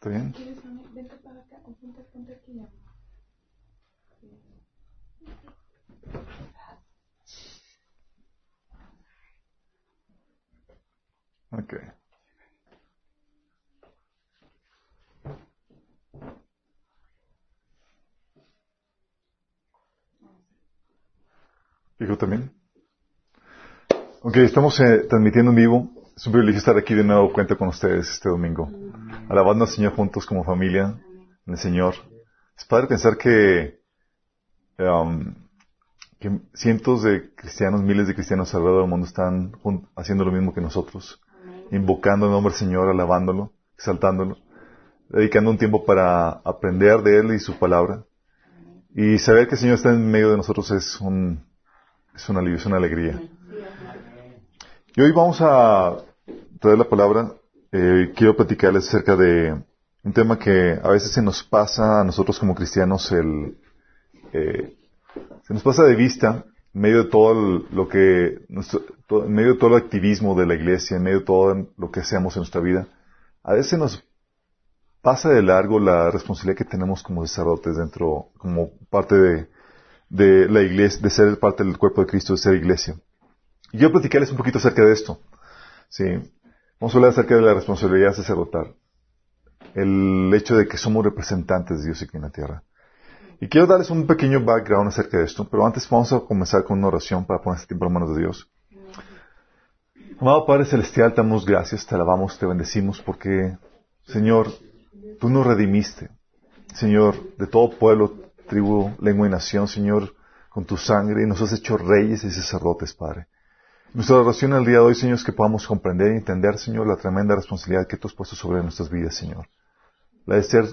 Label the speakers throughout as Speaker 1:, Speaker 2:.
Speaker 1: ¿Está bien? Ok. También. Ok, estamos eh, transmitiendo en vivo. Es un privilegio estar aquí de nuevo cuenta con ustedes este domingo. Alabando al Señor juntos como familia en el Señor. Es padre pensar que, um, que cientos de cristianos, miles de cristianos alrededor del mundo están haciendo lo mismo que nosotros. Invocando el nombre del Señor, alabándolo, exaltándolo, dedicando un tiempo para aprender de Él y su palabra. Y saber que el Señor está en medio de nosotros es un, es un alivio, es una alegría. Y hoy vamos a traer la palabra. Eh, quiero platicarles acerca de un tema que a veces se nos pasa a nosotros como cristianos, el, eh, se nos pasa de vista en medio de todo lo que, en medio de todo el activismo de la iglesia, en medio de todo lo que hacemos en nuestra vida. A veces nos pasa de largo la responsabilidad que tenemos como sacerdotes dentro, como parte de, de la iglesia, de ser parte del cuerpo de Cristo, de ser iglesia. Y yo platicarles un poquito acerca de esto. Sí. Vamos a hablar acerca de la responsabilidad sacerdotal. El hecho de que somos representantes de Dios aquí en la tierra. Y quiero darles un pequeño background acerca de esto, pero antes vamos a comenzar con una oración para poner este tiempo en manos de Dios. Amado Padre Celestial, te damos gracias, te alabamos, te bendecimos porque, Señor, tú nos redimiste. Señor, de todo pueblo, tribu, lengua y nación, Señor, con tu sangre nos has hecho reyes y sacerdotes, Padre. Nuestra oración el día de hoy, Señor, es que podamos comprender y entender, Señor, la tremenda responsabilidad que tú has puesto sobre nuestras vidas, Señor. La de ser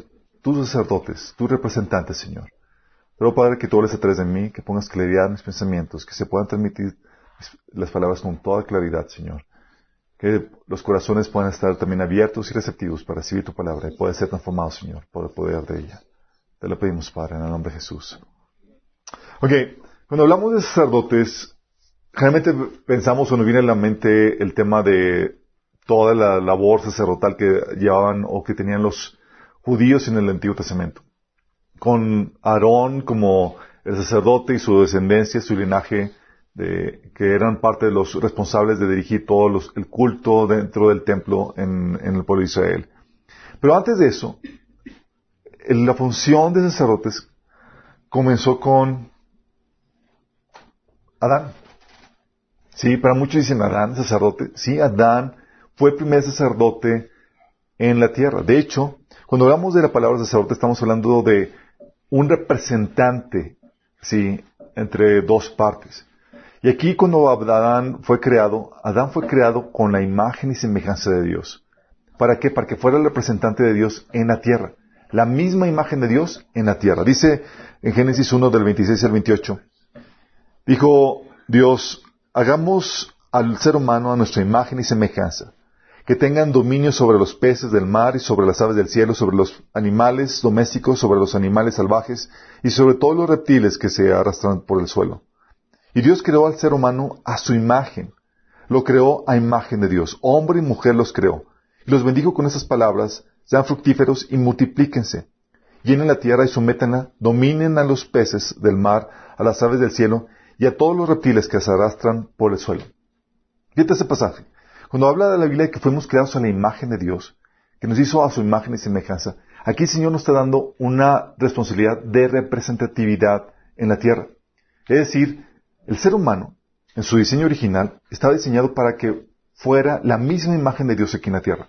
Speaker 1: tus sacerdotes, tus representantes, Señor. Pero, Padre, que tú hables a través de mí, que pongas claridad en mis pensamientos, que se puedan transmitir las palabras con toda claridad, Señor. Que los corazones puedan estar también abiertos y receptivos para recibir tu palabra y poder ser transformados, Señor, por el poder de ella. Te lo pedimos, Padre, en el nombre de Jesús. Ok, cuando hablamos de sacerdotes, generalmente pensamos o nos viene a la mente el tema de toda la labor sacerdotal que llevaban o que tenían los judíos en el Antiguo Testamento. Con Aarón como el sacerdote y su descendencia, su linaje, que eran parte de los responsables de dirigir todo el culto dentro del templo en, el pueblo de Israel. Pero antes de eso, la función de sacerdotes comenzó con Adán. Sí, para muchos dicen Adán, sacerdote. Sí, Adán fue el primer sacerdote en la tierra. De hecho, cuando hablamos de la palabra sacerdote, estamos hablando de un representante, sí, entre dos partes. Y aquí cuando Adán fue creado, Adán fue creado con la imagen y semejanza de Dios. ¿Para qué? Para que fuera el representante de Dios en la tierra. La misma imagen de Dios en la tierra. Dice en Génesis 1 del 26 al 28. Dijo Dios, hagamos al ser humano a nuestra imagen y semejanza, que tengan dominio sobre los peces del mar y sobre las aves del cielo, sobre los animales domésticos, sobre los animales salvajes y sobre todos los reptiles que se arrastran por el suelo. Y Dios creó al ser humano a su imagen. Lo creó a imagen de Dios. Hombre y mujer los creó. Y los bendijo con esas palabras, sean fructíferos y multiplíquense. Llenen la tierra y sométanla, dominen a los peces del mar, a las aves del cielo y a todos los reptiles que se arrastran por el suelo. Fíjate ese pasaje. Cuando habla de la Biblia de que fuimos creados a la imagen de Dios, que nos hizo a su imagen y semejanza, aquí el Señor nos está dando una responsabilidad de representatividad en la tierra. Es decir, el ser humano, en su diseño original, estaba diseñado para que fuera la misma imagen de Dios aquí en la tierra.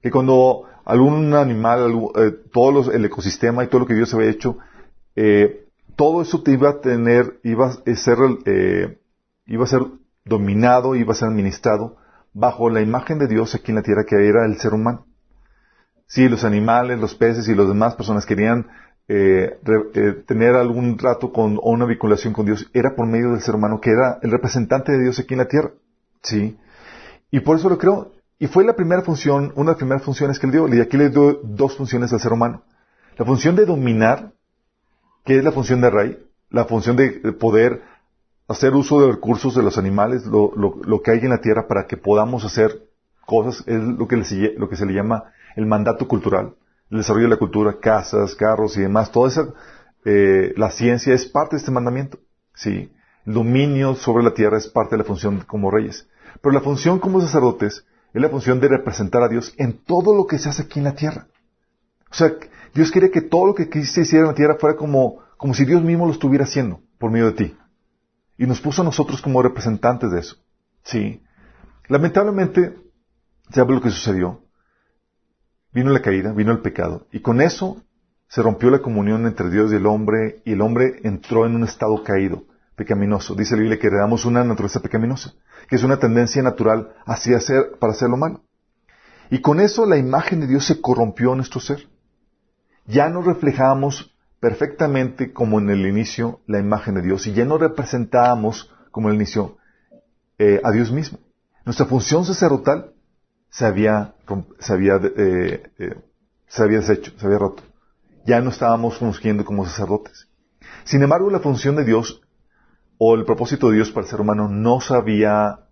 Speaker 1: Que cuando algún animal, eh, todo el ecosistema y todo lo que Dios había hecho, eh, todo eso te iba a tener, iba a ser, eh, iba a ser dominado, iba a ser administrado bajo la imagen de Dios aquí en la tierra que era el ser humano. Si los animales, los peces y las demás personas querían eh, re- eh, tener algún trato con o una vinculación con Dios, era por medio del ser humano que era el representante de Dios aquí en la tierra. Sí. Y por eso lo creó. Y fue la primera función, una de las primeras funciones que él dio. Y aquí le dio dos funciones al ser humano. La función de dominar, que es la función de rey, la función de de poder hacer uso de recursos de los animales, lo, que hay en la tierra para que podamos hacer cosas, es lo que se le llama el mandato cultural. el desarrollo de la cultura, casas, carros y demás, toda esa, eh, la ciencia es parte de este mandamiento. Sí. El dominio sobre la tierra es parte de la función como reyes. Pero la función como sacerdotes es la función de representar a Dios en todo lo que se hace aquí en la tierra. O sea, Dios quiere que todo lo que se hiciera en la tierra fuera como, como si Dios mismo lo estuviera haciendo por medio de ti. Y nos puso a nosotros como representantes de eso. Sí. Lamentablemente, ¿sabe lo que sucedió? Vino la caída, vino el pecado. Y con eso se rompió la comunión entre Dios y el hombre, y el hombre entró en un estado caído, pecaminoso. Dice la Biblia que heredamos una naturaleza pecaminosa, que es una tendencia natural hacia hacer, para hacer lo malo. Y con eso la imagen de Dios se corrompió en nuestro ser. Ya no reflejábamos perfectamente como en el inicio la imagen de Dios y ya no representábamos como en el inicio eh, a Dios mismo. Nuestra función sacerdotal se había, se había, eh, eh, se había deshecho, se había roto. Ya no estábamos fungiendo como sacerdotes. Sin embargo, la función de Dios o el propósito de Dios para el ser humano no sabía,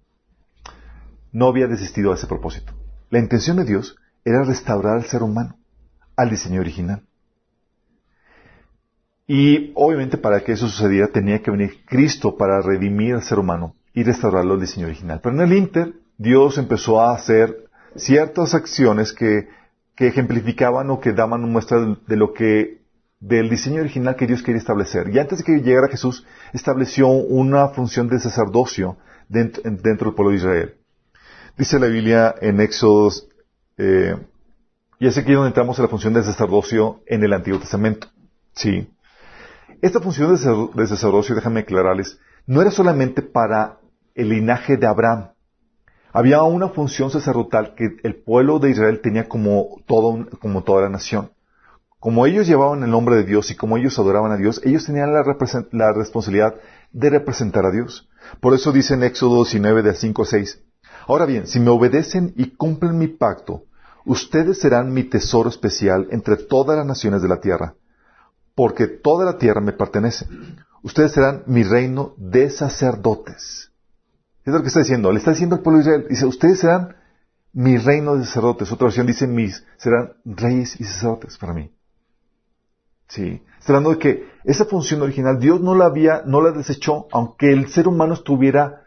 Speaker 1: no había desistido de ese propósito. La intención de Dios era restaurar al ser humano al diseño original. Y obviamente para que eso sucediera tenía que venir Cristo para redimir al ser humano y restaurarlo al diseño original. Pero en el Inter, Dios empezó a hacer ciertas acciones que, ejemplificaban o que daban muestra de lo que del diseño original que Dios quería establecer. Y antes de que llegara Jesús, estableció una función de sacerdocio dentro, del pueblo de Israel. Dice la Biblia en Éxodo, eh, y es aquí donde entramos en la función de sacerdocio en el Antiguo Testamento. Sí. Esta función de sacerdocio, déjame aclararles, no era solamente para el linaje de Abraham, había una función sacerdotal que el pueblo de Israel tenía como, como toda la nación. Como ellos llevaban el nombre de Dios y como ellos adoraban a Dios, ellos tenían la, la responsabilidad de representar a Dios. Por eso dice en Éxodo 19 de 5 a 6, Ahora bien, si me obedecen y cumplen mi pacto, ustedes serán mi tesoro especial entre todas las naciones de la tierra, porque toda la tierra me pertenece. Ustedes serán mi reino de sacerdotes. Es lo que está diciendo. Le está diciendo al pueblo de Israel. Dice, ustedes serán mi reino de sacerdotes. Otra versión dice, mis, serán reyes y sacerdotes para mí. Sí. Está hablando de que esa función original Dios no la había, no la desechó, aunque el ser humano estuviera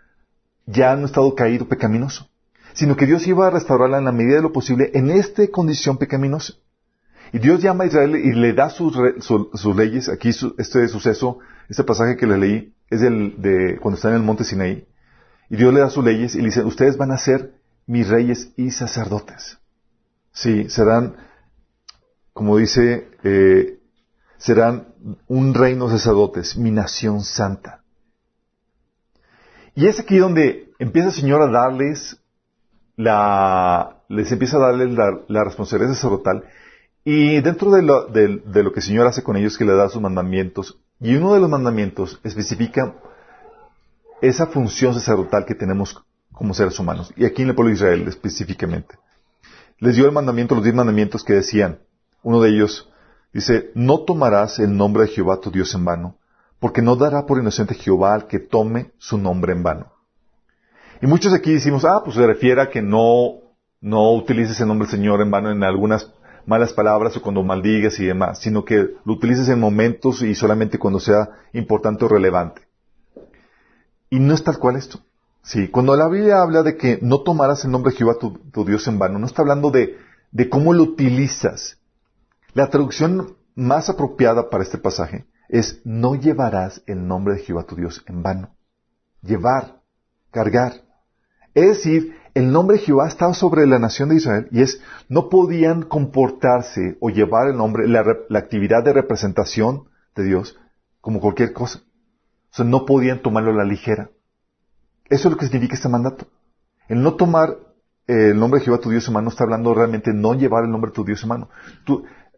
Speaker 1: ya en un estado caído, pecaminoso. Sino que Dios iba a restaurarla en la medida de lo posible en esta condición pecaminosa. Y Dios llama a Israel y le da sus, sus leyes. Aquí este suceso, este pasaje que le leí, es el de cuando está en el monte Sinaí. Y Dios le da sus leyes y le dice, ustedes van a ser mis reyes y sacerdotes. Sí, serán, como dice, eh, serán un reino de sacerdotes, mi nación santa. Y es aquí donde empieza el Señor a darles la, les empieza a darles la, responsabilidad sacerdotal y dentro de lo, de lo que el Señor hace con ellos que le da sus mandamientos, y uno de los mandamientos especifica esa función sacerdotal que tenemos como seres humanos, y aquí en el pueblo de Israel específicamente. Les dio el mandamiento, los diez mandamientos que decían, uno de ellos dice, no tomarás el nombre de Jehová tu Dios en vano, porque no dará por inocente Jehová al que tome su nombre en vano. Y muchos aquí decimos, ah, pues se refiere a que no, no utilices el nombre del Señor en vano en algunas malas palabras o cuando maldigas y demás, sino que lo utilices en momentos y solamente cuando sea importante o relevante. Y no es tal cual esto. Sí, cuando la Biblia habla de que no tomarás el nombre de Jehová tu, Dios en vano, no está hablando de, de cómo lo utilizas. La traducción más apropiada para este pasaje es no llevarás el nombre de Jehová tu Dios en vano. Llevar, cargar. Es decir, el nombre de Jehová estaba sobre la nación de Israel y es, no podían comportarse o llevar el nombre, la, la actividad de representación de Dios como cualquier cosa. O sea, no podían tomarlo a la ligera. Eso es lo que significa este mandato. El no tomar eh, el nombre de Jehová tu Dios en mano está hablando realmente de no llevar el nombre de tu Dios en mano.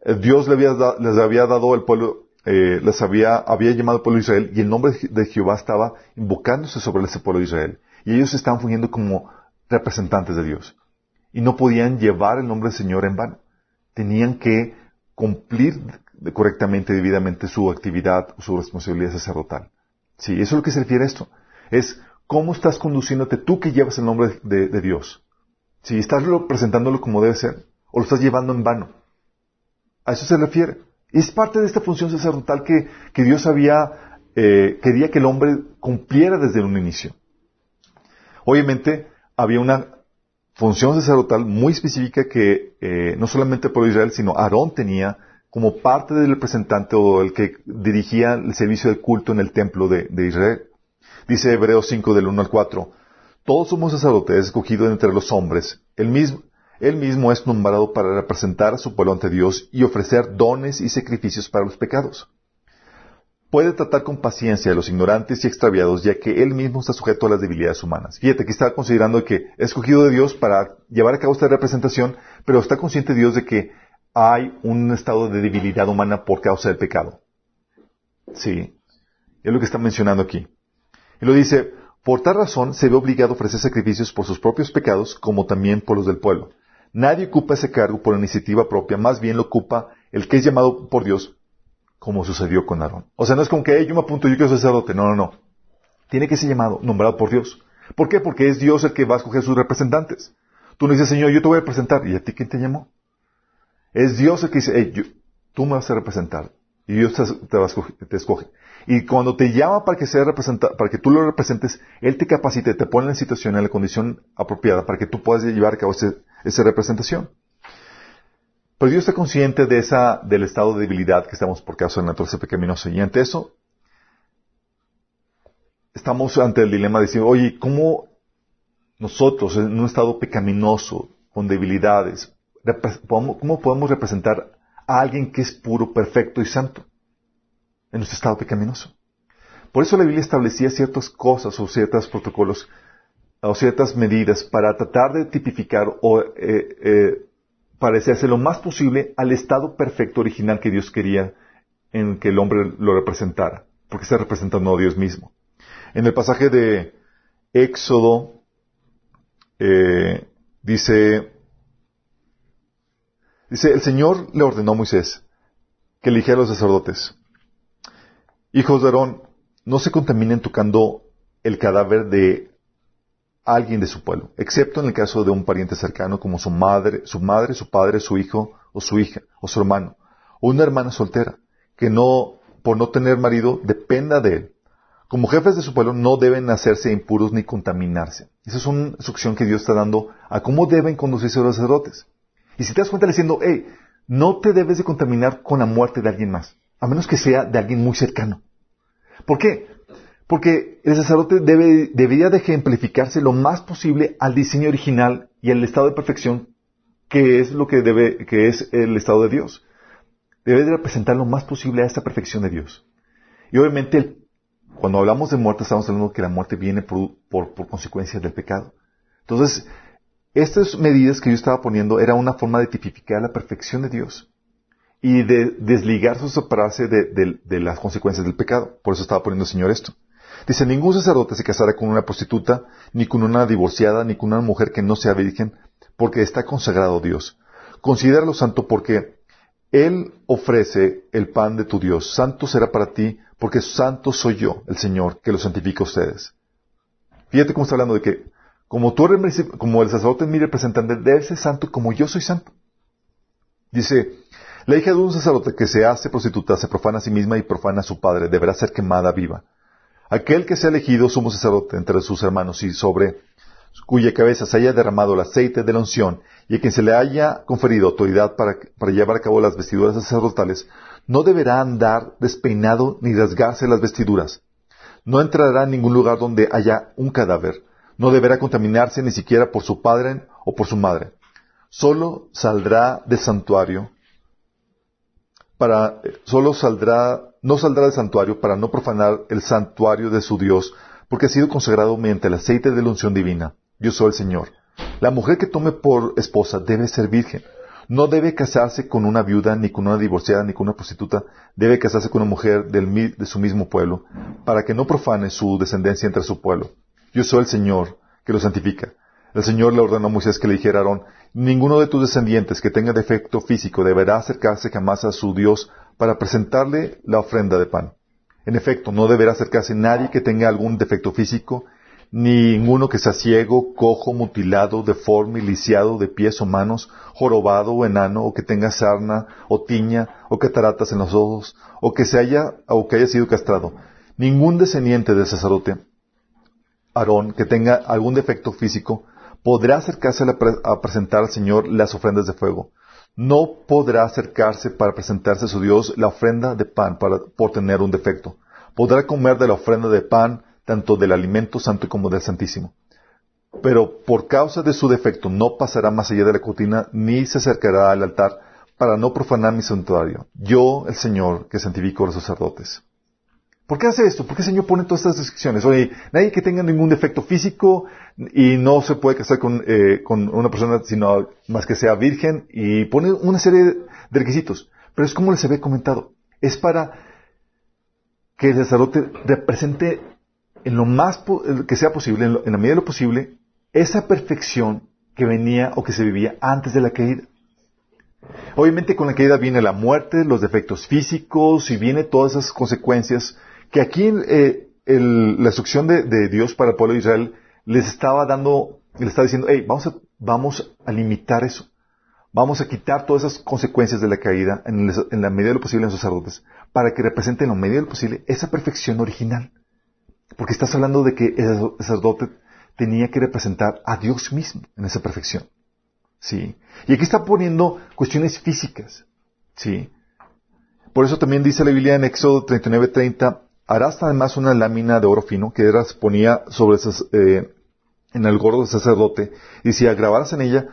Speaker 1: Eh, Dios les había dado al pueblo, eh, les había, había llamado al pueblo de Israel y el nombre de Jehová estaba invocándose sobre ese pueblo de Israel. Y ellos estaban fungiendo como representantes de Dios. Y no podían llevar el nombre del Señor en vano. Tenían que cumplir correctamente, debidamente su actividad, su responsabilidad sacerdotal. Sí, eso es lo que se refiere a esto. Es cómo estás conduciéndote tú que llevas el nombre de, Dios. Si estás presentándolo como debe ser, o lo estás llevando en vano. A eso se refiere. Es parte de esta función sacerdotal que, que Dios había, eh, quería que el hombre cumpliera desde un inicio. Obviamente, había una función sacerdotal muy específica que eh, no solamente el pueblo de Israel, sino Aarón tenía como parte del representante o el que dirigía el servicio de culto en el templo de, de Israel. Dice Hebreos 5 del 1 al 4, todos somos sacerdotes escogidos entre los hombres. Él mismo, él mismo es nombrado para representar a su pueblo ante Dios y ofrecer dones y sacrificios para los pecados. Puede tratar con paciencia a los ignorantes y extraviados, ya que él mismo está sujeto a las debilidades humanas. Fíjate que está considerando que es escogido de Dios para llevar a cabo esta representación, pero está consciente Dios de que hay un estado de debilidad humana por causa del pecado. Sí, es lo que está mencionando aquí. Y lo dice, por tal razón se ve obligado a ofrecer sacrificios por sus propios pecados como también por los del pueblo. Nadie ocupa ese cargo por iniciativa propia, más bien lo ocupa el que es llamado por Dios, como sucedió con Aarón. O sea, no es como que yo me apunto, yo quiero ser sacerdote. No, no, no. Tiene que ser llamado, nombrado por Dios. ¿Por qué? Porque es Dios el que va a escoger sus representantes. Tú no dices, Señor, yo te voy a representar. ¿Y a ti quién te llamó? Es Dios el que dice, hey, tú me vas a representar. Y Dios te, te escoge. Y cuando te llama para que, sea para que tú lo representes, Él te capacita, te pone en la situación, en la condición apropiada para que tú puedas llevar a cabo esa representación. Pero Dios está consciente de esa, del estado de debilidad que estamos por causa de la naturaleza pecaminosa. Y ante eso, estamos ante el dilema de decir, oye, ¿cómo nosotros en un estado pecaminoso, con debilidades, cómo podemos representar a alguien que es puro, perfecto y santo? en nuestro estado pecaminoso. Por eso la Biblia establecía ciertas cosas o ciertos protocolos o ciertas medidas para tratar de tipificar o eh, eh, parecerse lo más posible al estado perfecto original que Dios quería en que el hombre lo representara, porque está representando a Dios mismo. En el pasaje de Éxodo eh, dice, dice, el Señor le ordenó a Moisés que eligiera a los sacerdotes Hijos de Aarón, no se contaminen tocando el cadáver de alguien de su pueblo, excepto en el caso de un pariente cercano como su madre, su madre, su padre, su hijo o su hija o su hermano, o una hermana soltera, que no, por no tener marido, dependa de él. Como jefes de su pueblo no deben hacerse impuros ni contaminarse. Esa es una instrucción que Dios está dando a cómo deben conducirse los sacerdotes. Y si te das cuenta diciendo, hey, no te debes de contaminar con la muerte de alguien más, a menos que sea de alguien muy cercano. ¿Por qué? Porque el sacerdote debe, debería de ejemplificarse lo más posible al diseño original y al estado de perfección que es lo que debe, que es el estado de Dios. Debe de representar lo más posible a esta perfección de Dios. Y obviamente, cuando hablamos de muerte, estamos hablando que la muerte viene por, por, por consecuencia del pecado. Entonces, estas medidas que yo estaba poniendo era una forma de tipificar la perfección de Dios y de desligarse o separarse de, las consecuencias del pecado. Por eso estaba poniendo Señor esto. Dice, ningún sacerdote se casará con una prostituta, ni con una divorciada, ni con una mujer que no sea virgen, porque está consagrado Dios. Considéralo santo porque Él ofrece el pan de tu Dios. Santo será para ti, porque santo soy yo, el Señor, que lo santifica a ustedes. Fíjate cómo está hablando de que, como tú eres, como el sacerdote es mi representante, debe ser santo como yo soy santo. Dice, la hija de un sacerdote que se hace prostituta se profana a sí misma y profana a su padre, deberá ser quemada viva. Aquel que sea elegido sumo sacerdote entre sus hermanos y sobre cuya cabeza se haya derramado el aceite de la unción y a quien se le haya conferido autoridad para, llevar a cabo las vestiduras sacerdotales, no deberá andar despeinado ni rasgarse las vestiduras. No entrará en ningún lugar donde haya un cadáver. No deberá contaminarse ni siquiera por su padre o por su madre. Solo saldrá del santuario para, solo saldrá, no saldrá del santuario para no profanar el santuario de su Dios, porque ha sido consagrado mediante el aceite de la unción divina. Yo soy el Señor. La mujer que tome por esposa debe ser virgen. No debe casarse con una viuda, ni con una divorciada, ni con una prostituta. Debe casarse con una mujer del, de su mismo pueblo, para que no profane su descendencia entre su pueblo. Yo soy el Señor, que lo santifica. El Señor le ordenó a Moisés que le dijera a Aarón, ninguno de tus descendientes que tenga defecto físico deberá acercarse jamás a su Dios para presentarle la ofrenda de pan. En efecto, no deberá acercarse nadie que tenga algún defecto físico, ninguno que sea ciego, cojo, mutilado, deforme, lisiado de pies o manos, jorobado o enano, o que tenga sarna o tiña, o cataratas en los ojos, o que se haya, o que haya sido castrado. Ningún descendiente del sacerdote Aarón que tenga algún defecto físico podrá acercarse a, a presentar al Señor las ofrendas de fuego. No podrá acercarse para presentarse a su Dios la ofrenda de pan por tener un defecto. Podrá comer de la ofrenda de pan tanto del alimento santo como del santísimo. Pero por causa de su defecto no pasará más allá de la cortina ni se acercará al altar para no profanar mi santuario. Yo, el Señor, que santifico a los sacerdotes. ¿Por qué hace esto? ¿Por qué el Señor pone todas estas descripciones? Oye, nadie que tenga ningún defecto físico y no se puede casar con, eh, con una persona sino más que sea virgen y pone una serie de requisitos. Pero es como les había comentado. Es para que el sacerdote represente en lo más que sea posible, en, lo- en la medida de lo posible, esa perfección que venía o que se vivía antes de la caída. Obviamente con la caída viene la muerte, los defectos físicos y viene todas esas consecuencias que aquí eh, la instrucción de, Dios para el pueblo de Israel les estaba dando, les estaba diciendo, hey, vamos a, vamos a limitar eso. Vamos a quitar todas esas consecuencias de la caída en la medida de lo posible en los sacerdotes para que representen en la medida de lo posible esa perfección original. Porque estás hablando de que el sacerdote tenía que representar a Dios mismo en esa perfección. ¿Sí? Y aquí está poniendo cuestiones físicas. ¿Sí? Por eso también dice la Biblia en Éxodo 39:30, harás además una lámina de oro fino que era, ponía sobre eh, en el gordo del sacerdote y decía, grabarás en ella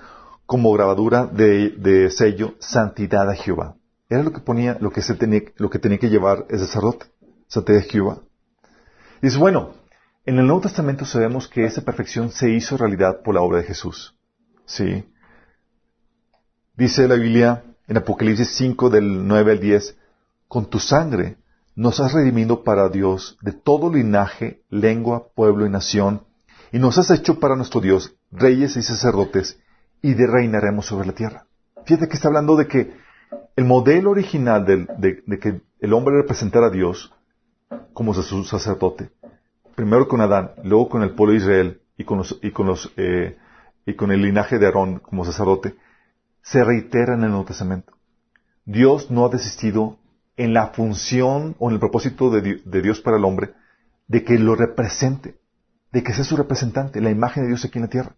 Speaker 1: como grabadura de, de sello santidad a Jehová. Era lo que ponía, lo que se tenía, lo que tenía que llevar el sacerdote, santidad a Jehová. Dice, bueno, en el Nuevo Testamento sabemos que esa perfección se hizo realidad por la obra de Jesús. ¿Sí? Dice la Biblia en Apocalipsis 5 del 9 al 10, con tu sangre nos has redimido para Dios de todo linaje, lengua, pueblo y nación, y nos has hecho para nuestro Dios reyes y sacerdotes, y de reinaremos sobre la tierra. Fíjate que está hablando de que el modelo original de que el hombre representara a Dios como su sacerdote, primero con Adán, luego con el pueblo de Israel y con los, y con los, eh, y con el linaje de Aarón como sacerdote, se reitera en el Nuevo Testamento. Dios no ha desistido en la función o en el propósito de, Di- de Dios para el hombre de que lo represente, de que sea su representante, la imagen de Dios aquí en la tierra.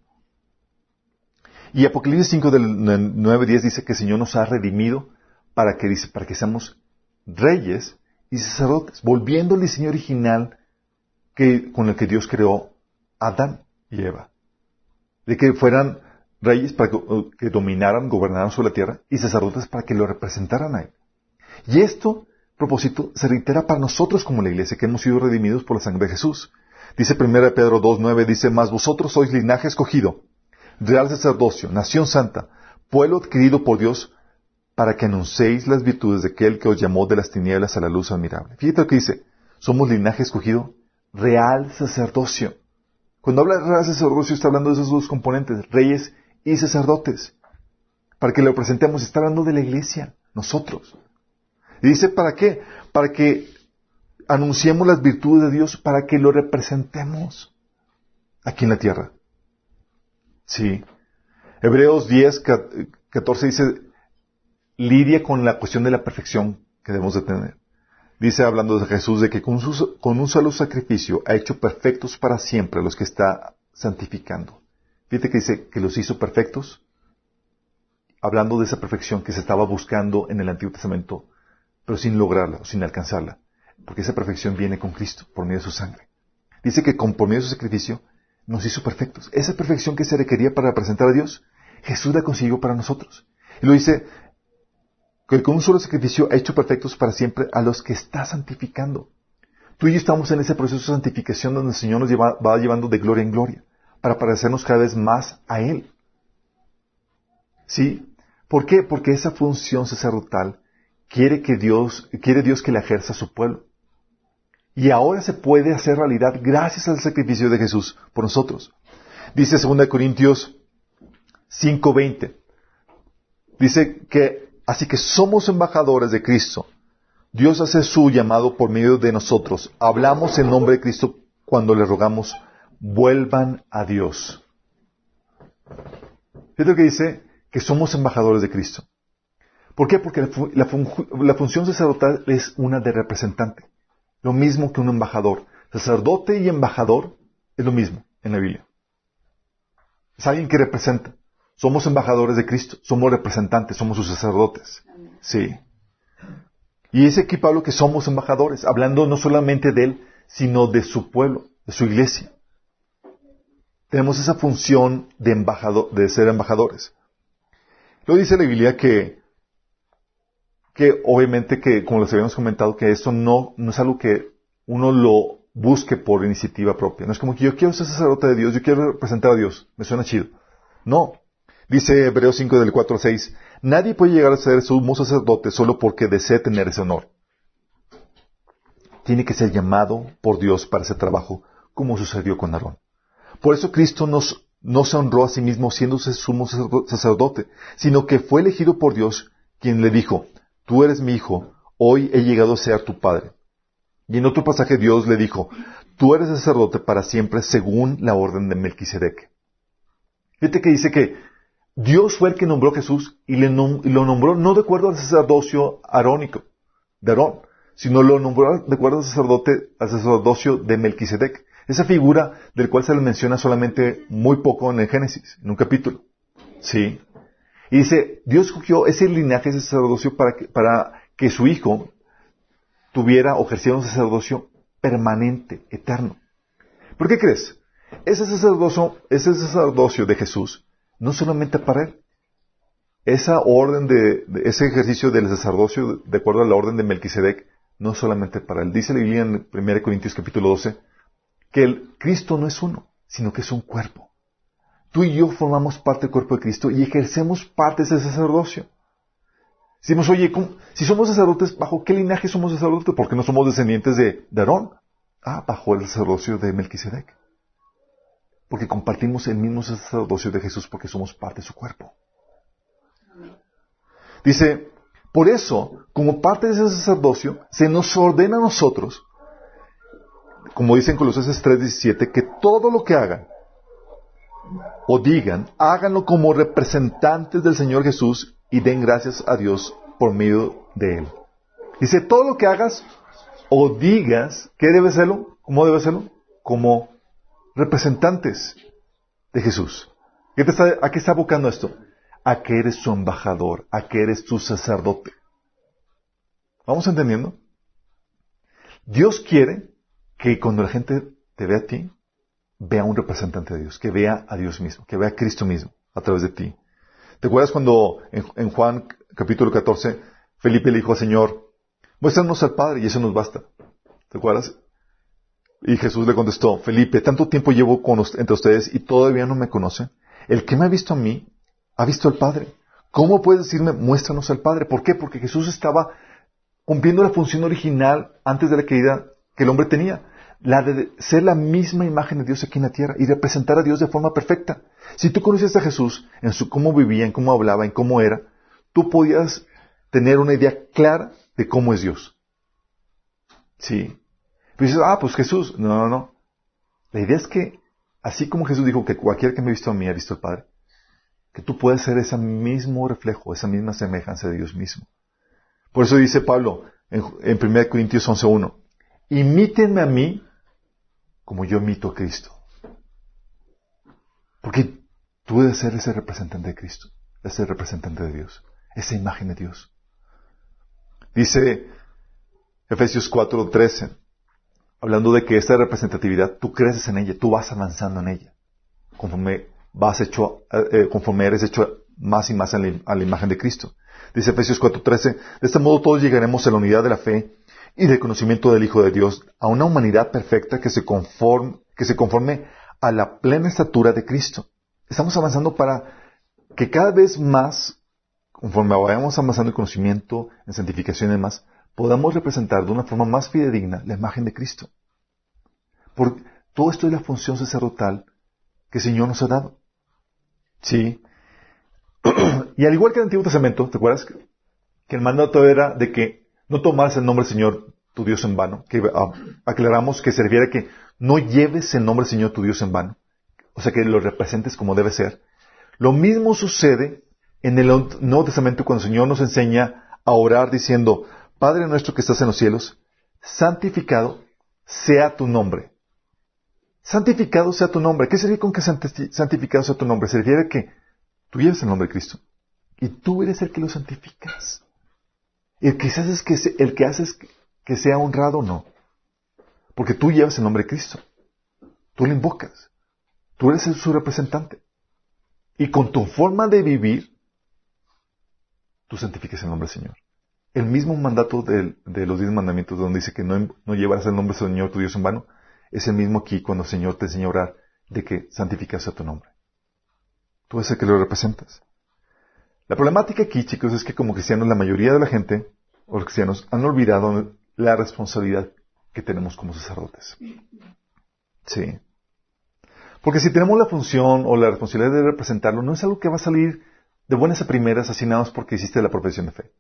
Speaker 1: Y Apocalipsis 5 del 9-10 dice que el Señor nos ha redimido para que, para que seamos reyes y sacerdotes, volviendo al diseño original que, con el que Dios creó a Adán y Eva. De que fueran reyes para que, que dominaran, gobernaran sobre la tierra y sacerdotes para que lo representaran a Él. Y esto, propósito, se reitera para nosotros como la iglesia, que hemos sido redimidos por la sangre de Jesús. Dice 1 Pedro 2.9, dice, más vosotros sois linaje escogido, real sacerdocio, nación santa, pueblo adquirido por Dios, para que anunciéis las virtudes de aquel que os llamó de las tinieblas a la luz admirable. Fíjate lo que dice, somos linaje escogido, real sacerdocio. Cuando habla de real sacerdocio está hablando de esos dos componentes, reyes y sacerdotes. Para que lo presentemos, está hablando de la iglesia, nosotros. Y dice, ¿para qué? Para que anunciemos las virtudes de Dios, para que lo representemos aquí en la tierra. Sí. Hebreos 10, 14 dice, lidia con la cuestión de la perfección que debemos de tener. Dice, hablando de Jesús, de que con, con un solo sacrificio ha hecho perfectos para siempre los que está santificando. Fíjate que dice que los hizo perfectos, hablando de esa perfección que se estaba buscando en el Antiguo Testamento, pero sin lograrla sin alcanzarla, porque esa perfección viene con Cristo por medio de su sangre. Dice que con, por medio de su sacrificio nos hizo perfectos. Esa perfección que se requería para representar a Dios, Jesús la consiguió para nosotros. Y lo dice que con un solo sacrificio ha hecho perfectos para siempre a los que está santificando. Tú y yo estamos en ese proceso de santificación donde el Señor nos va llevando de gloria en gloria para parecernos cada vez más a Él. ¿Sí? ¿Por qué? Porque esa función sacerdotal quiere que Dios, quiere Dios que la ejerza a su pueblo. Y ahora se puede hacer realidad gracias al sacrificio de Jesús por nosotros. Dice 2 Corintios 5:20. Dice que así que somos embajadores de Cristo. Dios hace su llamado por medio de nosotros. Hablamos en nombre de Cristo cuando le rogamos, vuelvan a Dios. Fíjate lo que dice que somos embajadores de Cristo. ¿Por qué? Porque la, fu- la fun- la función sacerdotal es una de representante. Lo mismo que un embajador. Sacerdote y embajador es lo mismo en la Biblia. Es alguien que representa. Somos embajadores de Cristo, somos representantes, somos sus sacerdotes. Sí. Y es aquí Pablo que somos embajadores, hablando no solamente de él, sino de su pueblo, de su iglesia. Tenemos esa función de, embajado- de ser embajadores. Lo dice la Biblia que, que obviamente que, como les habíamos comentado, que esto no, no es algo que uno lo busque por iniciativa propia. No es como que yo quiero ser sacerdote de Dios, yo quiero representar a Dios. Me suena chido. No. Dice Hebreos 5 del 4 al 6, nadie puede llegar a ser sumo sacerdote solo porque desee tener ese honor. Tiene que ser llamado por Dios para ese trabajo, como sucedió con Aarón. Por eso Cristo nos, no se honró a sí mismo siendo sumo sacerdo- sacerdote, sino que fue elegido por Dios, quien le dijo, tú eres mi hijo, hoy he llegado a ser tu padre. Y en otro pasaje Dios le dijo, tú eres sacerdote para siempre según la orden de Melquisedec. Fíjate que dice que Dios fue el que nombró a Jesús y, lo nombró no de acuerdo al sacerdocio arónico, de Aarón, sino lo nombró de acuerdo al al sacerdocio de Melquisedec. Esa figura del cual se le menciona solamente muy poco en el Génesis, en un capítulo. Sí. Y dice, Dios escogió ese linaje, ese sacerdocio para que, para que su hijo tuviera o ejerciera un sacerdocio permanente, eterno. ¿Por qué crees? Ese sacerdocio, ese sacerdocio de Jesús, no solamente para él. Esa orden de, ese ejercicio del sacerdocio, de acuerdo a la orden de Melquisedec, no solamente para él. Dice la Biblia en 1 Corintios capítulo 12, que el Cristo no es uno, sino que es un cuerpo. Tú y yo formamos parte del cuerpo de Cristo y ejercemos parte de ese sacerdocio. Decimos, oye, ¿cómo- si somos sacerdotes, ¿bajo qué linaje somos sacerdotes? Porque no somos descendientes de, Aarón. Ah, bajo el sacerdocio de Melquisedec. Porque compartimos el mismo sacerdocio de Jesús porque somos parte de su cuerpo. Dice, por eso, como parte de ese sacerdocio, se nos ordena a nosotros, como dice en Colosenses 3:17, que todo lo que hagan o digan, háganlo como representantes del Señor Jesús y den gracias a Dios por medio de Él. Dice, todo lo que hagas o digas, ¿qué debe serlo? ¿Cómo debe serlo? Como representantes de Jesús. ¿Qué ¿A qué está abocando esto? A que eres su embajador, a que eres tu sacerdote. ¿Vamos entendiendo? Dios quiere que cuando la gente te vea a ti, vea un representante de Dios, que vea a Dios mismo, que vea a Cristo mismo a través de ti. ¿Te acuerdas cuando en, Juan capítulo 14, Felipe le dijo al Señor, muéstranos al Padre y eso nos basta? ¿Te acuerdas? Y Jesús le contestó, Felipe, tanto tiempo llevo con entre ustedes y todavía no me conocen. El que me ha visto a mí, ha visto al Padre. ¿Cómo puedes decirme, muéstranos al Padre? ¿Por qué? Porque Jesús estaba cumpliendo la función original antes de la caída que el hombre tenía. La de ser la misma imagen de Dios aquí en la tierra y representar a Dios de forma perfecta. Si tú conocías a Jesús en su cómo vivía, en cómo hablaba, en cómo era, tú podías tener una idea clara de cómo es Dios. Sí. Pero dices, ah, pues Jesús. No, no, no. La idea es que, así como Jesús dijo que cualquier que me ha visto a mí ha visto al Padre, que tú puedes ser ese mismo reflejo, esa misma semejanza de Dios mismo. Por eso dice Pablo en, en 1 Corintios 11.1, imítenme a mí como yo imito a Cristo. Porque tú debes ser ese representante de Cristo, ese representante de Dios, esa imagen de Dios. Dice Efesios 4.13, hablando de que esta representatividad, tú creces en ella, tú vas avanzando en ella, conforme vas hecho, eh, conforme eres hecho más y más a la, a la imagen de Cristo. Dice Efesios 4:13, de este modo todos llegaremos a la unidad de la fe y del conocimiento del Hijo de Dios, a una humanidad perfecta que se conforme, que se conforme a la plena estatura de Cristo. Estamos avanzando para que cada vez más, conforme vayamos avanzando en conocimiento, en santificación y demás, podamos representar de una forma más fidedigna la imagen de Cristo. Por todo esto es la función sacerdotal que el Señor nos ha dado. Sí. y al igual que en el Antiguo Testamento, ¿te acuerdas? Que el mandato era de que no tomaras el nombre del Señor tu Dios en vano, que ah, aclaramos que se refiere a que no lleves el nombre del Señor tu Dios en vano. O sea, que lo representes como debe ser. Lo mismo sucede en el Nuevo Testamento cuando el Señor nos enseña a orar diciendo, Padre nuestro que estás en los cielos, santificado sea tu nombre. Santificado sea tu nombre. ¿Qué significa con que santificado sea tu nombre? Se refiere a que tú llevas el nombre de Cristo y tú eres el que lo santificas. El que haces que, el que, haces que sea honrado, no. Porque tú llevas el nombre de Cristo. Tú lo invocas. Tú eres su representante. Y con tu forma de vivir, tú santificas el nombre del Señor. El mismo mandato de, los diez mandamientos donde dice que no, no llevarás el nombre del Señor tu Dios en vano, es el mismo aquí cuando el Señor te enseña a orar de que santificas a tu nombre. Tú eres el que lo representas. La problemática aquí, chicos, es que como cristianos la mayoría de la gente, o los cristianos, han olvidado la responsabilidad que tenemos como sacerdotes. Sí. Porque si tenemos la función o la responsabilidad de representarlo, no es algo que va a salir de buenas a primeras más porque hiciste la profesión de fe.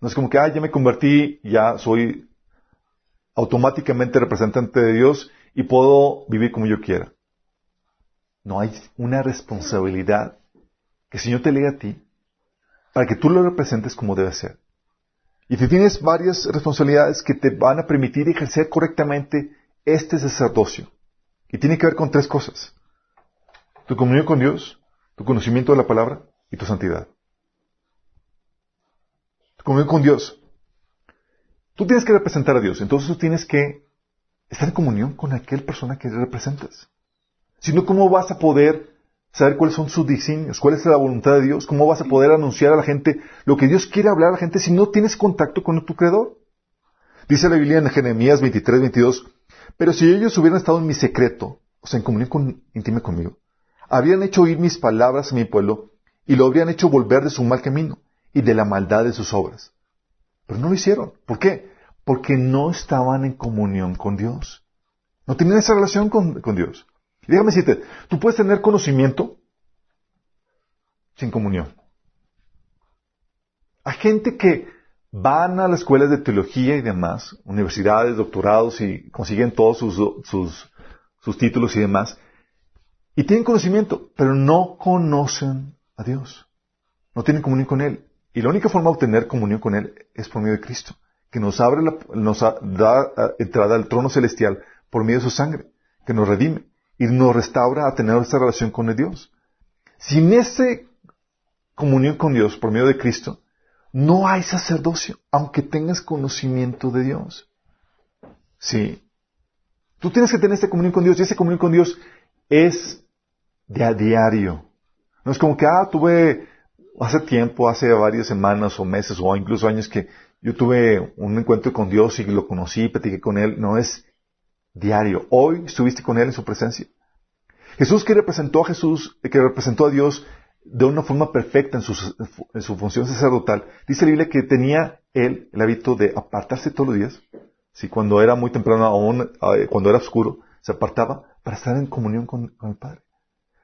Speaker 1: No es como que, ah, ya me convertí, ya soy automáticamente representante de Dios y puedo vivir como yo quiera. No hay una responsabilidad que el Señor te lee a ti para que tú lo representes como debe ser. Y si tienes varias responsabilidades que te van a permitir ejercer correctamente este sacerdocio. Y tiene que ver con tres cosas. Tu comunión con Dios, tu conocimiento de la palabra y tu santidad. Tu comunión con Dios. Tú tienes que representar a Dios, entonces tú tienes que estar en comunión con aquel persona que representas. Si no, ¿cómo vas a poder saber cuáles son sus diseños, cuál es la voluntad de Dios? ¿Cómo vas a poder anunciar a la gente lo que Dios quiere hablar a la gente si no tienes contacto con tu creador? Dice la Biblia en Jeremías 23, 22, pero si ellos hubieran estado en mi secreto, o sea, en comunión con, íntima conmigo, habían hecho oír mis palabras a mi pueblo y lo habrían hecho volver de su mal camino y de la maldad de sus obras. Pero no lo hicieron. ¿Por qué? Porque no estaban en comunión con Dios. No tenían esa relación con, Dios. Y déjame decirte, tú puedes tener conocimiento sin comunión. Hay gente que van a las escuelas de teología y demás, universidades, doctorados y consiguen todos sus, sus, sus títulos y demás, y tienen conocimiento, pero no conocen a Dios. No tienen comunión con Él. Y la única forma de obtener comunión con Él es por medio de Cristo, que nos abre, nos da entrada al trono celestial por medio de su sangre, que nos redime y nos restaura a tener esa relación con Dios. Sin esa comunión con Dios por medio de Cristo, no hay sacerdocio, aunque tengas conocimiento de Dios. Sí. Tú tienes que tener esta comunión con Dios y esa comunión con Dios es de a diario. No es como que, ah, tuve hace tiempo, hace varias semanas o meses o incluso años que yo tuve un encuentro con Dios y lo conocí, platiqué con Él. No es diario. Hoy estuviste con Él en su presencia. Jesús que representó a Jesús, que representó a Dios de una forma perfecta en su, en su función sacerdotal, dice la Biblia que tenía Él el hábito de apartarse todos los días. Si cuando era muy temprano, aún eh, cuando era oscuro, se apartaba para estar en comunión con, el Padre.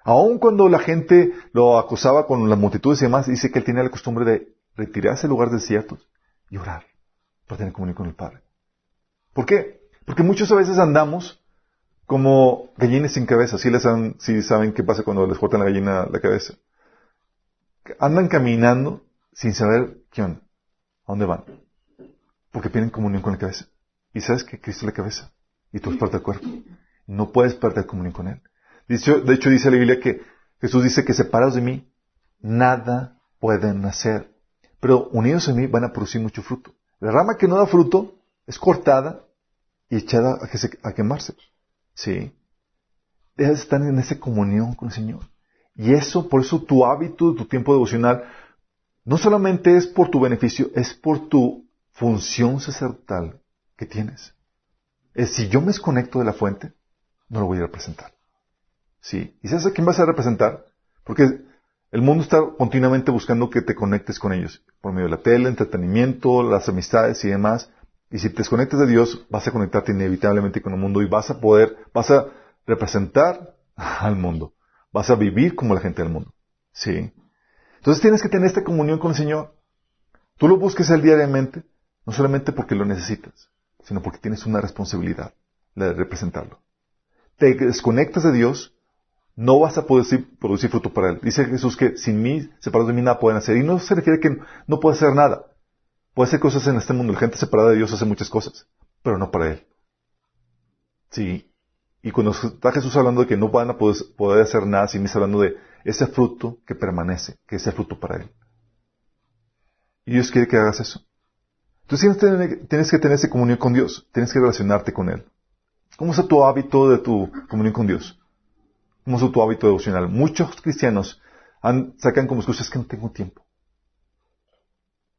Speaker 1: Aun cuando la gente lo acusaba con las multitudes y demás, dice que él tenía la costumbre de retirarse a lugares desiertos y orar para tener comunión con el Padre. ¿Por qué? Porque muchas veces andamos como gallinas sin cabeza. Si les saben, saben qué pasa cuando les cortan la gallina la cabeza. Andan caminando sin saber qué onda, a dónde van. Porque tienen comunión con la cabeza. Y sabes que Cristo es la cabeza. Y tú eres parte del cuerpo. No puedes perder comunión con Él. De hecho, dice la Biblia que Jesús dice que separados de mí, nada pueden hacer. Pero unidos a mí van a producir mucho fruto. La rama que no da fruto es cortada y echada a, quemarse. ¿Sí? Debes estar en esa comunión con el Señor. Y eso, por eso tu hábito, tu tiempo devocional, no solamente es por tu beneficio, es por tu función sacerdotal que tienes. Es si yo me desconecto de la fuente, no lo voy a representar. ¿Sí? ¿Y sabes a quién vas a representar? Porque el mundo está continuamente buscando que te conectes con ellos, por medio de la tele, entretenimiento, las amistades y demás. Y si te desconectas de Dios, vas a conectarte inevitablemente con el mundo y vas a poder, vas a representar al mundo. Vas a vivir como la gente del mundo. ¿Sí? Entonces tienes que tener esta comunión con el Señor. Tú lo busques el diariamente, no solamente porque lo necesitas, sino porque tienes una responsabilidad. la de representarlo. Te desconectas de Dios, no vas a poder producir fruto para Él. Dice Jesús que sin mí, separados de mí, nada pueden hacer. Y no se refiere que no puede hacer nada. Puede hacer cosas en este mundo. La gente separada de Dios hace muchas cosas, pero no para Él. Sí. Y cuando está Jesús hablando de que no van a poder, hacer nada, sin mí está hablando de ese fruto que permanece, que es el fruto para Él. Y Dios quiere que hagas eso. Entonces tienes, que tener esa comunión con Dios, tienes que relacionarte con Él. ¿Cómo es tu hábito de tu comunión con Dios? ¿Cómo es tu hábito devocional? Muchos cristianos sacan como excusa, que no tengo tiempo.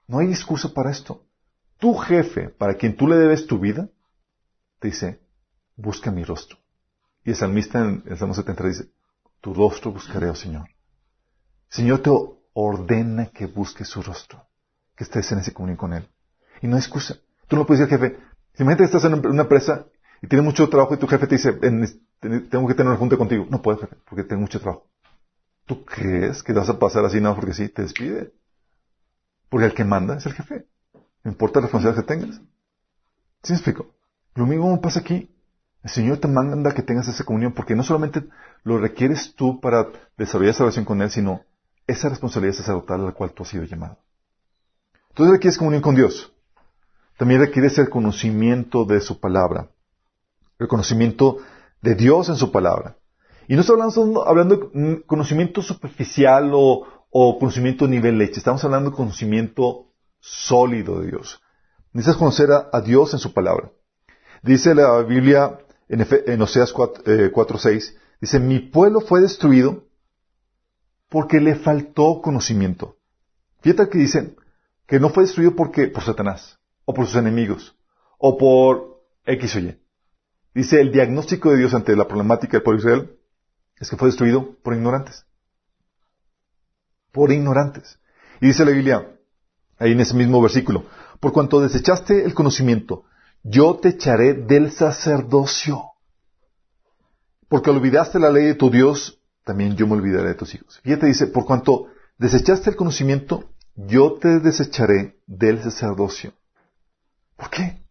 Speaker 1: No hay discurso para esto. Tu jefe, para quien tú le debes tu vida, te dice, busca mi rostro. Y el salmista en el Salmo 70 dice, tu rostro buscaré, oh Señor. Señor te ordena que busques su rostro, que estés en esa comunión con Él. Y no hay excusa. Tú no puedes decir, jefe, si que estás en una empresa y tienes mucho trabajo y tu jefe te dice, tengo que tener una junta contigo. No puedes, jefe, porque tengo mucho trabajo. ¿Tú crees que vas a pasar así? No, porque sí, te despide. Porque el que manda es el jefe. No importa la responsabilidad que tengas. ¿Sí me explico? Lo mismo pasa aquí. El Señor te manda que tengas esa comunión porque no solamente lo requieres tú para desarrollar esa relación con Él, sino esa responsabilidad sacerdotal a la cual tú has sido llamado. Entonces requieres comunión con Dios. También requiere el conocimiento de su palabra. El conocimiento de Dios en su palabra. Y no estamos hablando, de conocimiento superficial o, conocimiento a nivel leche. Estamos hablando de conocimiento sólido de Dios. Necesitas conocer a, Dios en su palabra. Dice la Biblia en, Oseas 4.6, eh, dice, mi pueblo fue destruido porque le faltó conocimiento. Fíjate que dicen que no fue destruido porque, por Satanás o por sus enemigos, o por X o Y. Dice, el diagnóstico de Dios ante la problemática del pueblo de Israel es que fue destruido por ignorantes. Por ignorantes. Y dice la Biblia, ahí en ese mismo versículo, por cuanto desechaste el conocimiento, yo te echaré del sacerdocio. Porque olvidaste la ley de tu Dios, también yo me olvidaré de tus hijos. Fíjate, dice, por cuanto desechaste el conocimiento, yo te desecharé del sacerdocio. ¿Por qué?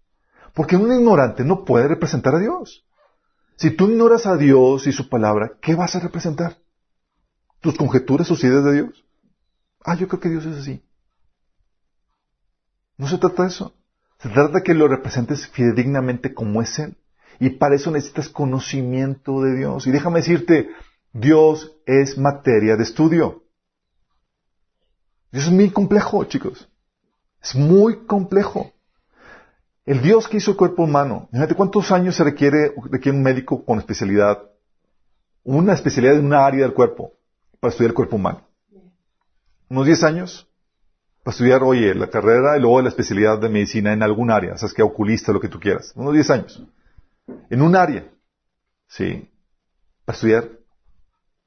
Speaker 1: Porque un ignorante no puede representar a Dios. Si tú ignoras a Dios y su palabra, ¿qué vas a representar? ¿Tus conjeturas, sus ideas de Dios? Ah, yo creo que Dios es así. No se trata de eso. Se trata de que lo representes fidedignamente como es Él. Y para eso necesitas conocimiento de Dios. Y déjame decirte, Dios es materia de estudio. Dios es muy complejo, chicos. Es muy complejo. El Dios que hizo el cuerpo humano, fíjate cuántos años se requiere, requiere un médico con especialidad, una especialidad en una área del cuerpo, para estudiar el cuerpo humano. Unos 10 años para estudiar, oye, la carrera y luego la especialidad de medicina en algún área, sabes que oculista, lo que tú quieras. Unos 10 años. En un área, sí, para estudiar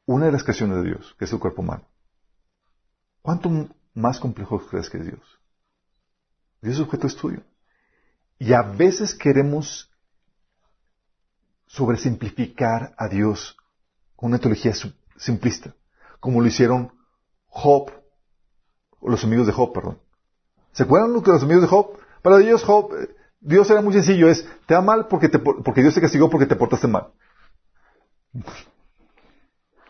Speaker 1: una de las creaciones de Dios, que es el cuerpo humano. ¿Cuánto más complejo crees que es Dios? Dios es objeto de estudio. Y a veces queremos sobresimplificar a Dios con una teología simplista, como lo hicieron Job, o los amigos de Job, perdón. ¿Se acuerdan lo que los amigos de Job? Para ellos Job, eh, Dios era muy sencillo, es, te da mal porque, porque Dios te castigó porque te portaste mal.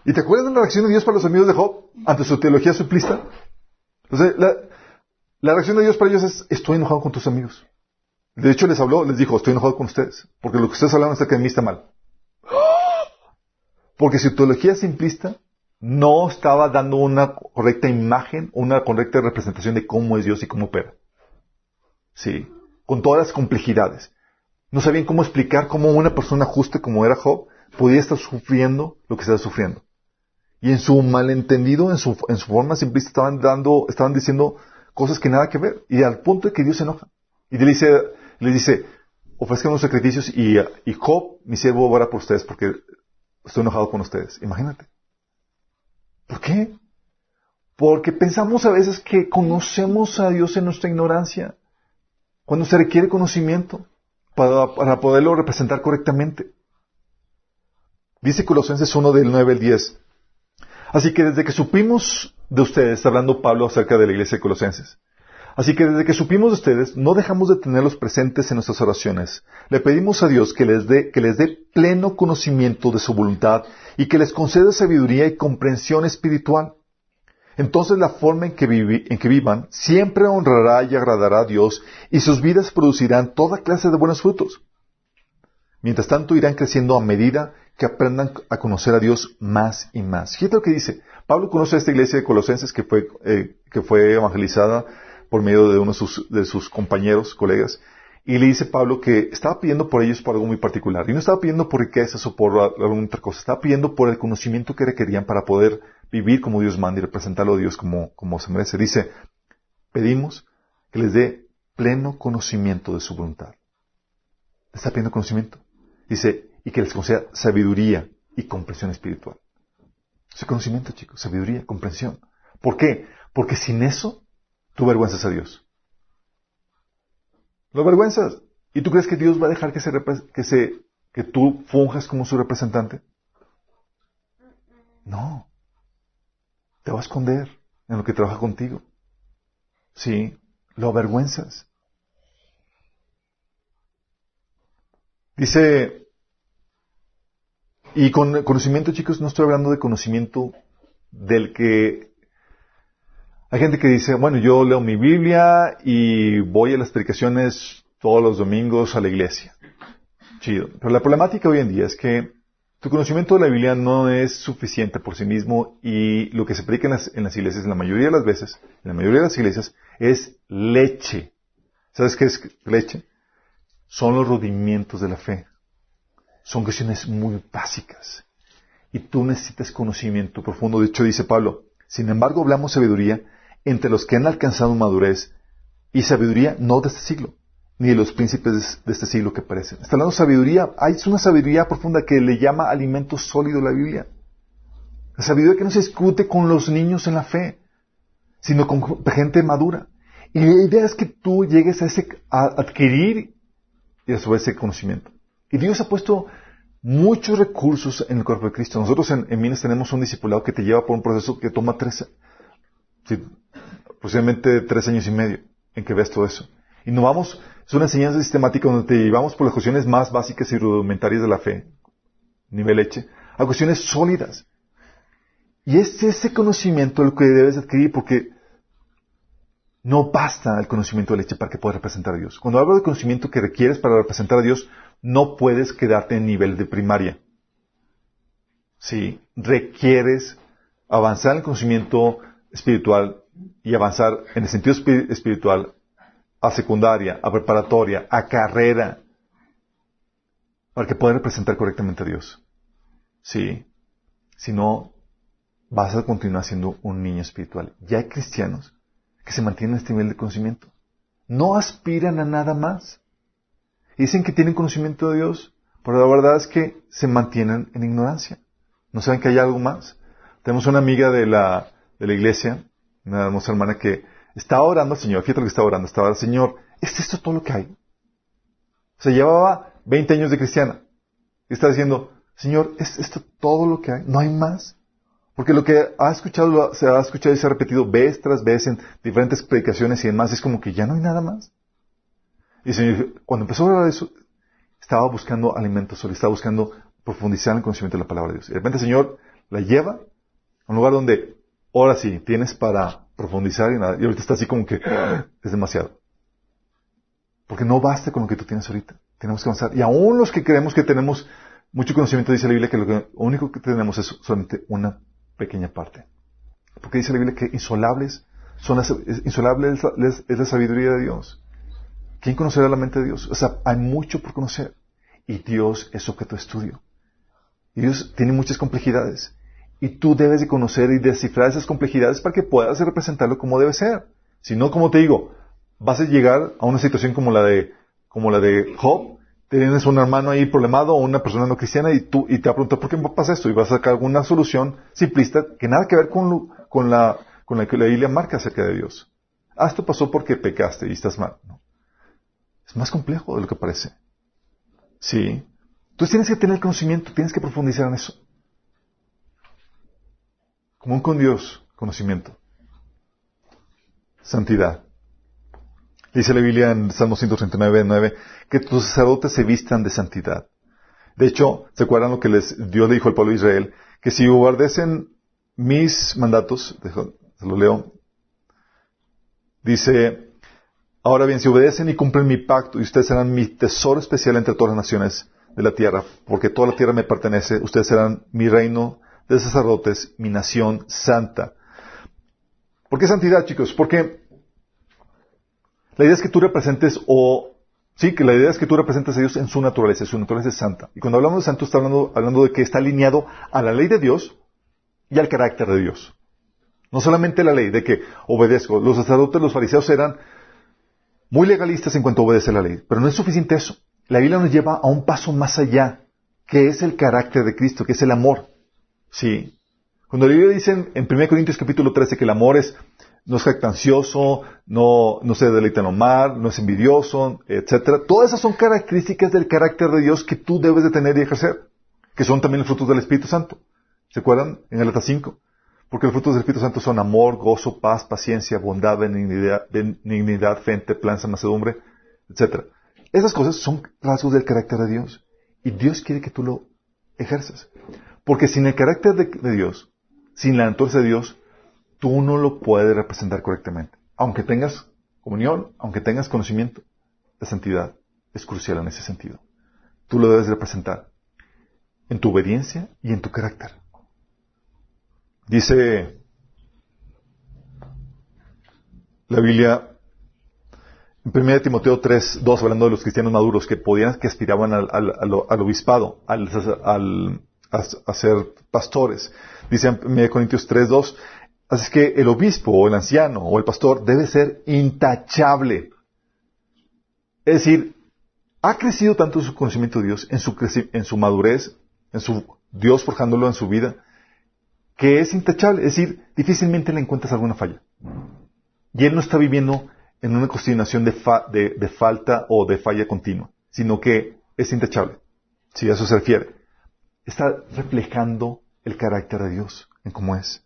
Speaker 1: ¿Y te acuerdas de la reacción de Dios para los amigos de Job ante su teología simplista? Entonces, la, reacción de Dios para ellos es, estoy enojado con tus amigos. De hecho, les habló, les dijo, estoy enojado con ustedes, porque lo que ustedes hablan acerca de mí está mal. Porque su teología simplista no estaba dando una correcta imagen, una correcta representación de cómo es Dios y cómo opera. Sí, con todas las complejidades. No sabían cómo explicar cómo una persona justa como era Job podía estar sufriendo lo que estaba sufriendo. Y en su malentendido, en su, forma simplista, estaban dando, estaban diciendo cosas que nada que ver. Y al punto de que Dios se enoja. Y le dice, le dice, ofrezcan los sacrificios y, y Job, mi siervo, ora por ustedes porque estoy enojado con ustedes. Imagínate. ¿Por qué? Porque pensamos a veces que conocemos a Dios en nuestra ignorancia, cuando se requiere conocimiento para, poderlo representar correctamente. Dice Colosenses 1 del 9 al 10. Así que desde que supimos de ustedes, hablando Pablo acerca de la iglesia de Colosenses, Así que desde que supimos de ustedes, no dejamos de tenerlos presentes en nuestras oraciones. Le pedimos a Dios que les dé, que les dé pleno conocimiento de su voluntad y que les conceda sabiduría y comprensión espiritual. Entonces la forma en que, vivan siempre honrará y agradará a Dios y sus vidas producirán toda clase de buenos frutos. Mientras tanto irán creciendo a medida que aprendan a conocer a Dios más y más. Fíjate lo que dice. Pablo conoce a esta iglesia de Colosenses que fue, eh, que fue evangelizada por medio de uno de sus, de sus compañeros, colegas, y le dice Pablo que estaba pidiendo por ellos por algo muy particular. Y no estaba pidiendo por riquezas o por alguna otra cosa, estaba pidiendo por el conocimiento que requerían para poder vivir como Dios manda y representarlo a Dios como, como se merece. Dice, pedimos que les dé pleno conocimiento de su voluntad. ¿Le está pidiendo conocimiento? Dice, y que les conceda sabiduría y comprensión espiritual. Ese conocimiento, chicos, sabiduría, comprensión. ¿Por qué? Porque sin eso, tú vergüenzas a Dios. Lo vergüenzas. ¿Y tú crees que Dios va a dejar que se, que se, que tú funjas como su representante? No. Te va a esconder en lo que trabaja contigo. Sí, lo avergüenzas. Dice, y con conocimiento, chicos, no estoy hablando de conocimiento del que... Hay gente que dice, bueno, yo leo mi Biblia y voy a las predicaciones todos los domingos a la iglesia. Chido. Pero la problemática hoy en día es que tu conocimiento de la Biblia no es suficiente por sí mismo y lo que se predica en las, en las iglesias, la mayoría de las veces, en la mayoría de las iglesias, es leche. ¿Sabes qué es leche? Son los rudimientos de la fe. Son cuestiones muy básicas. Y tú necesitas conocimiento profundo. De hecho, dice Pablo, sin embargo, hablamos sabiduría entre los que han alcanzado madurez y sabiduría no de este siglo, ni de los príncipes de este siglo que parecen. Está hablando de sabiduría. Hay una sabiduría profunda que le llama alimento sólido la Biblia. La sabiduría que no se discute con los niños en la fe, sino con gente madura. Y la idea es que tú llegues a, ese, a adquirir y a su vez ese conocimiento. Y Dios ha puesto muchos recursos en el cuerpo de Cristo. Nosotros en, en Minas tenemos un discipulado que te lleva por un proceso que toma tres, posiblemente tres años y medio en que veas todo eso. Y no vamos, es una enseñanza sistemática donde te llevamos por las cuestiones más básicas y rudimentarias de la fe, nivel leche, a cuestiones sólidas. Y es ese conocimiento el que debes adquirir porque no basta el conocimiento de leche para que puedas representar a Dios. Cuando hablo de conocimiento que requieres para representar a Dios, no puedes quedarte en nivel de primaria. Sí, requieres avanzar en el conocimiento espiritual y avanzar en el sentido espi- espiritual a secundaria, a preparatoria, a carrera, para que puedas representar correctamente a Dios. Sí, si no, vas a continuar siendo un niño espiritual. Ya hay cristianos que se mantienen en este nivel de conocimiento. No aspiran a nada más. Dicen que tienen conocimiento de Dios, pero la verdad es que se mantienen en ignorancia. No saben que hay algo más. Tenemos una amiga de la, de la iglesia, una hermosa hermana que estaba orando al Señor. Fíjate lo que estaba orando. Estaba, Señor, ¿es esto todo lo que hay? O sea, llevaba 20 años de cristiana. Y está diciendo, Señor, ¿es esto todo lo que hay? ¿No hay más? Porque lo que ha escuchado, se ha escuchado y se ha repetido vez tras vez en diferentes predicaciones y demás, es como que ya no hay nada más. Y el Señor, cuando empezó a de eso, estaba buscando alimento sólido, estaba buscando profundizar en el conocimiento de la palabra de Dios. Y de repente el Señor la lleva a un lugar donde, ahora sí, tienes para profundizar y nada. Y ahorita está así como que es demasiado. Porque no basta con lo que tú tienes ahorita. Tenemos que avanzar. Y aún los que creemos que tenemos mucho conocimiento, dice la Biblia que lo único que tenemos es solamente una pequeña parte. Porque dice la Biblia que insolables son las, es- es la, es la sabiduría de Dios. ¿Quién conocerá la mente de Dios? O sea, hay mucho por conocer. Y Dios es objeto de estudio. Y Dios tiene muchas complejidades. Y tú debes de conocer y descifrar esas complejidades para que puedas representarlo como debe ser. Si no, como te digo, vas a llegar a una situación como la de, como la de Job. Tienes un hermano ahí problemado o una persona no cristiana y tú, y te va a ¿por qué pasa esto? Y vas a sacar alguna solución simplista que nada que ver con, lo- con la, con la que la Biblia marca acerca de Dios. Ah, esto pasó porque pecaste y estás mal. Es más complejo de lo que parece. Sí. Entonces tienes que tener conocimiento, tienes que profundizar en eso. Común con Dios, conocimiento. Santidad. Dice la Biblia en Salmo 139, 9, que tus sacerdotes se vistan de santidad. De hecho, ¿se acuerdan lo que les, Dios le dijo al pueblo de Israel? Que si guardesen mis mandatos, se lo leo, dice, ahora bien, si obedecen y cumplen mi pacto, y ustedes serán mi tesoro especial entre todas las naciones de la tierra, porque toda la tierra me pertenece, ustedes serán mi reino de sacerdotes, mi nación santa. ¿Por qué santidad, chicos? Porque la idea es que tú representes o sí, que la idea es que tú representes a Dios en su naturaleza, su naturaleza es santa. Y cuando hablamos de santo está hablando, hablando de que está alineado a la ley de Dios y al carácter de Dios. No solamente la ley de que obedezco. Los sacerdotes, los fariseos eran muy legalistas en cuanto a obedecer la ley, pero no es suficiente eso. La Biblia nos lleva a un paso más allá, que es el carácter de Cristo, que es el amor. Sí. Cuando la Biblia dice en, en 1 Corintios capítulo 13 que el amor es no es jactancioso, no, no se deleita en lo mal, no es envidioso, etcétera. Todas esas son características del carácter de Dios que tú debes de tener y ejercer, que son también los frutos del Espíritu Santo. ¿Se acuerdan? En el 5. Porque los frutos del Espíritu Santo son amor, gozo, paz, paciencia, bondad, benignidad, benignidad fe, templanza, macedumbre, etcétera. Esas cosas son rasgos del carácter de Dios. Y Dios quiere que tú lo ejerzas. Porque sin el carácter de, Dios, sin la naturaleza de Dios, tú no lo puedes representar correctamente. Aunque tengas comunión, aunque tengas conocimiento, la santidad es crucial en ese sentido. Tú lo debes representar en tu obediencia y en tu carácter. Dice la Biblia en 1 Timoteo 3, 2, hablando de los cristianos maduros que podían, que aspiraban al, obispado, al, a, ser pastores. Dice en 1 Corintios 3, 2, Así que el obispo o el anciano o el pastor debe ser intachable. Es decir, ha crecido tanto su conocimiento de Dios, en su, en su madurez, en su Dios forjándolo en su vida, que es intachable. Es decir, difícilmente le encuentras alguna falla. Y él no está viviendo en una constitución de, de, falta o de falla continua, sino que es intachable. Si a eso se refiere. Está reflejando el carácter de Dios en cómo es.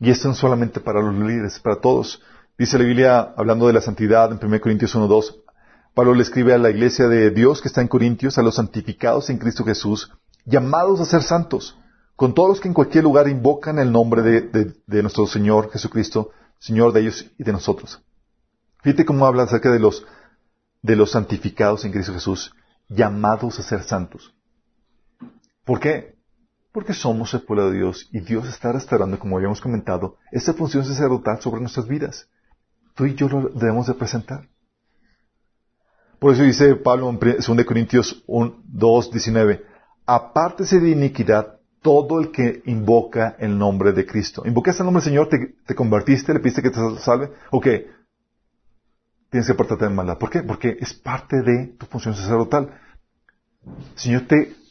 Speaker 1: Y esto no solamente para los líderes, para todos. Dice la Biblia, hablando de la santidad en 1 Corintios 1.2, Pablo le escribe a la iglesia de Dios que está en Corintios, a los santificados en Cristo Jesús, llamados a ser santos, con todos los que en cualquier lugar invocan el nombre de, nuestro Señor Jesucristo, Señor de ellos y de nosotros. Fíjate cómo habla acerca de los, de los santificados en Cristo Jesús, llamados a ser santos. ¿Por qué? Porque somos el pueblo de Dios y Dios está restaurando, como habíamos comentado, esa función sacerdotal sobre nuestras vidas. Tú y yo lo debemos de presentar. Por eso dice Pablo en 2 Corintios 2, 19, apártese de iniquidad todo el que invoca el nombre de Cristo. ¿Invocas el nombre del Señor? ¿Te, convertiste? ¿Le piste que te salve? ¿O qué? Tienes que apartarte de maldad. ¿Por qué? Porque es parte de tu función sacerdotal. Señor te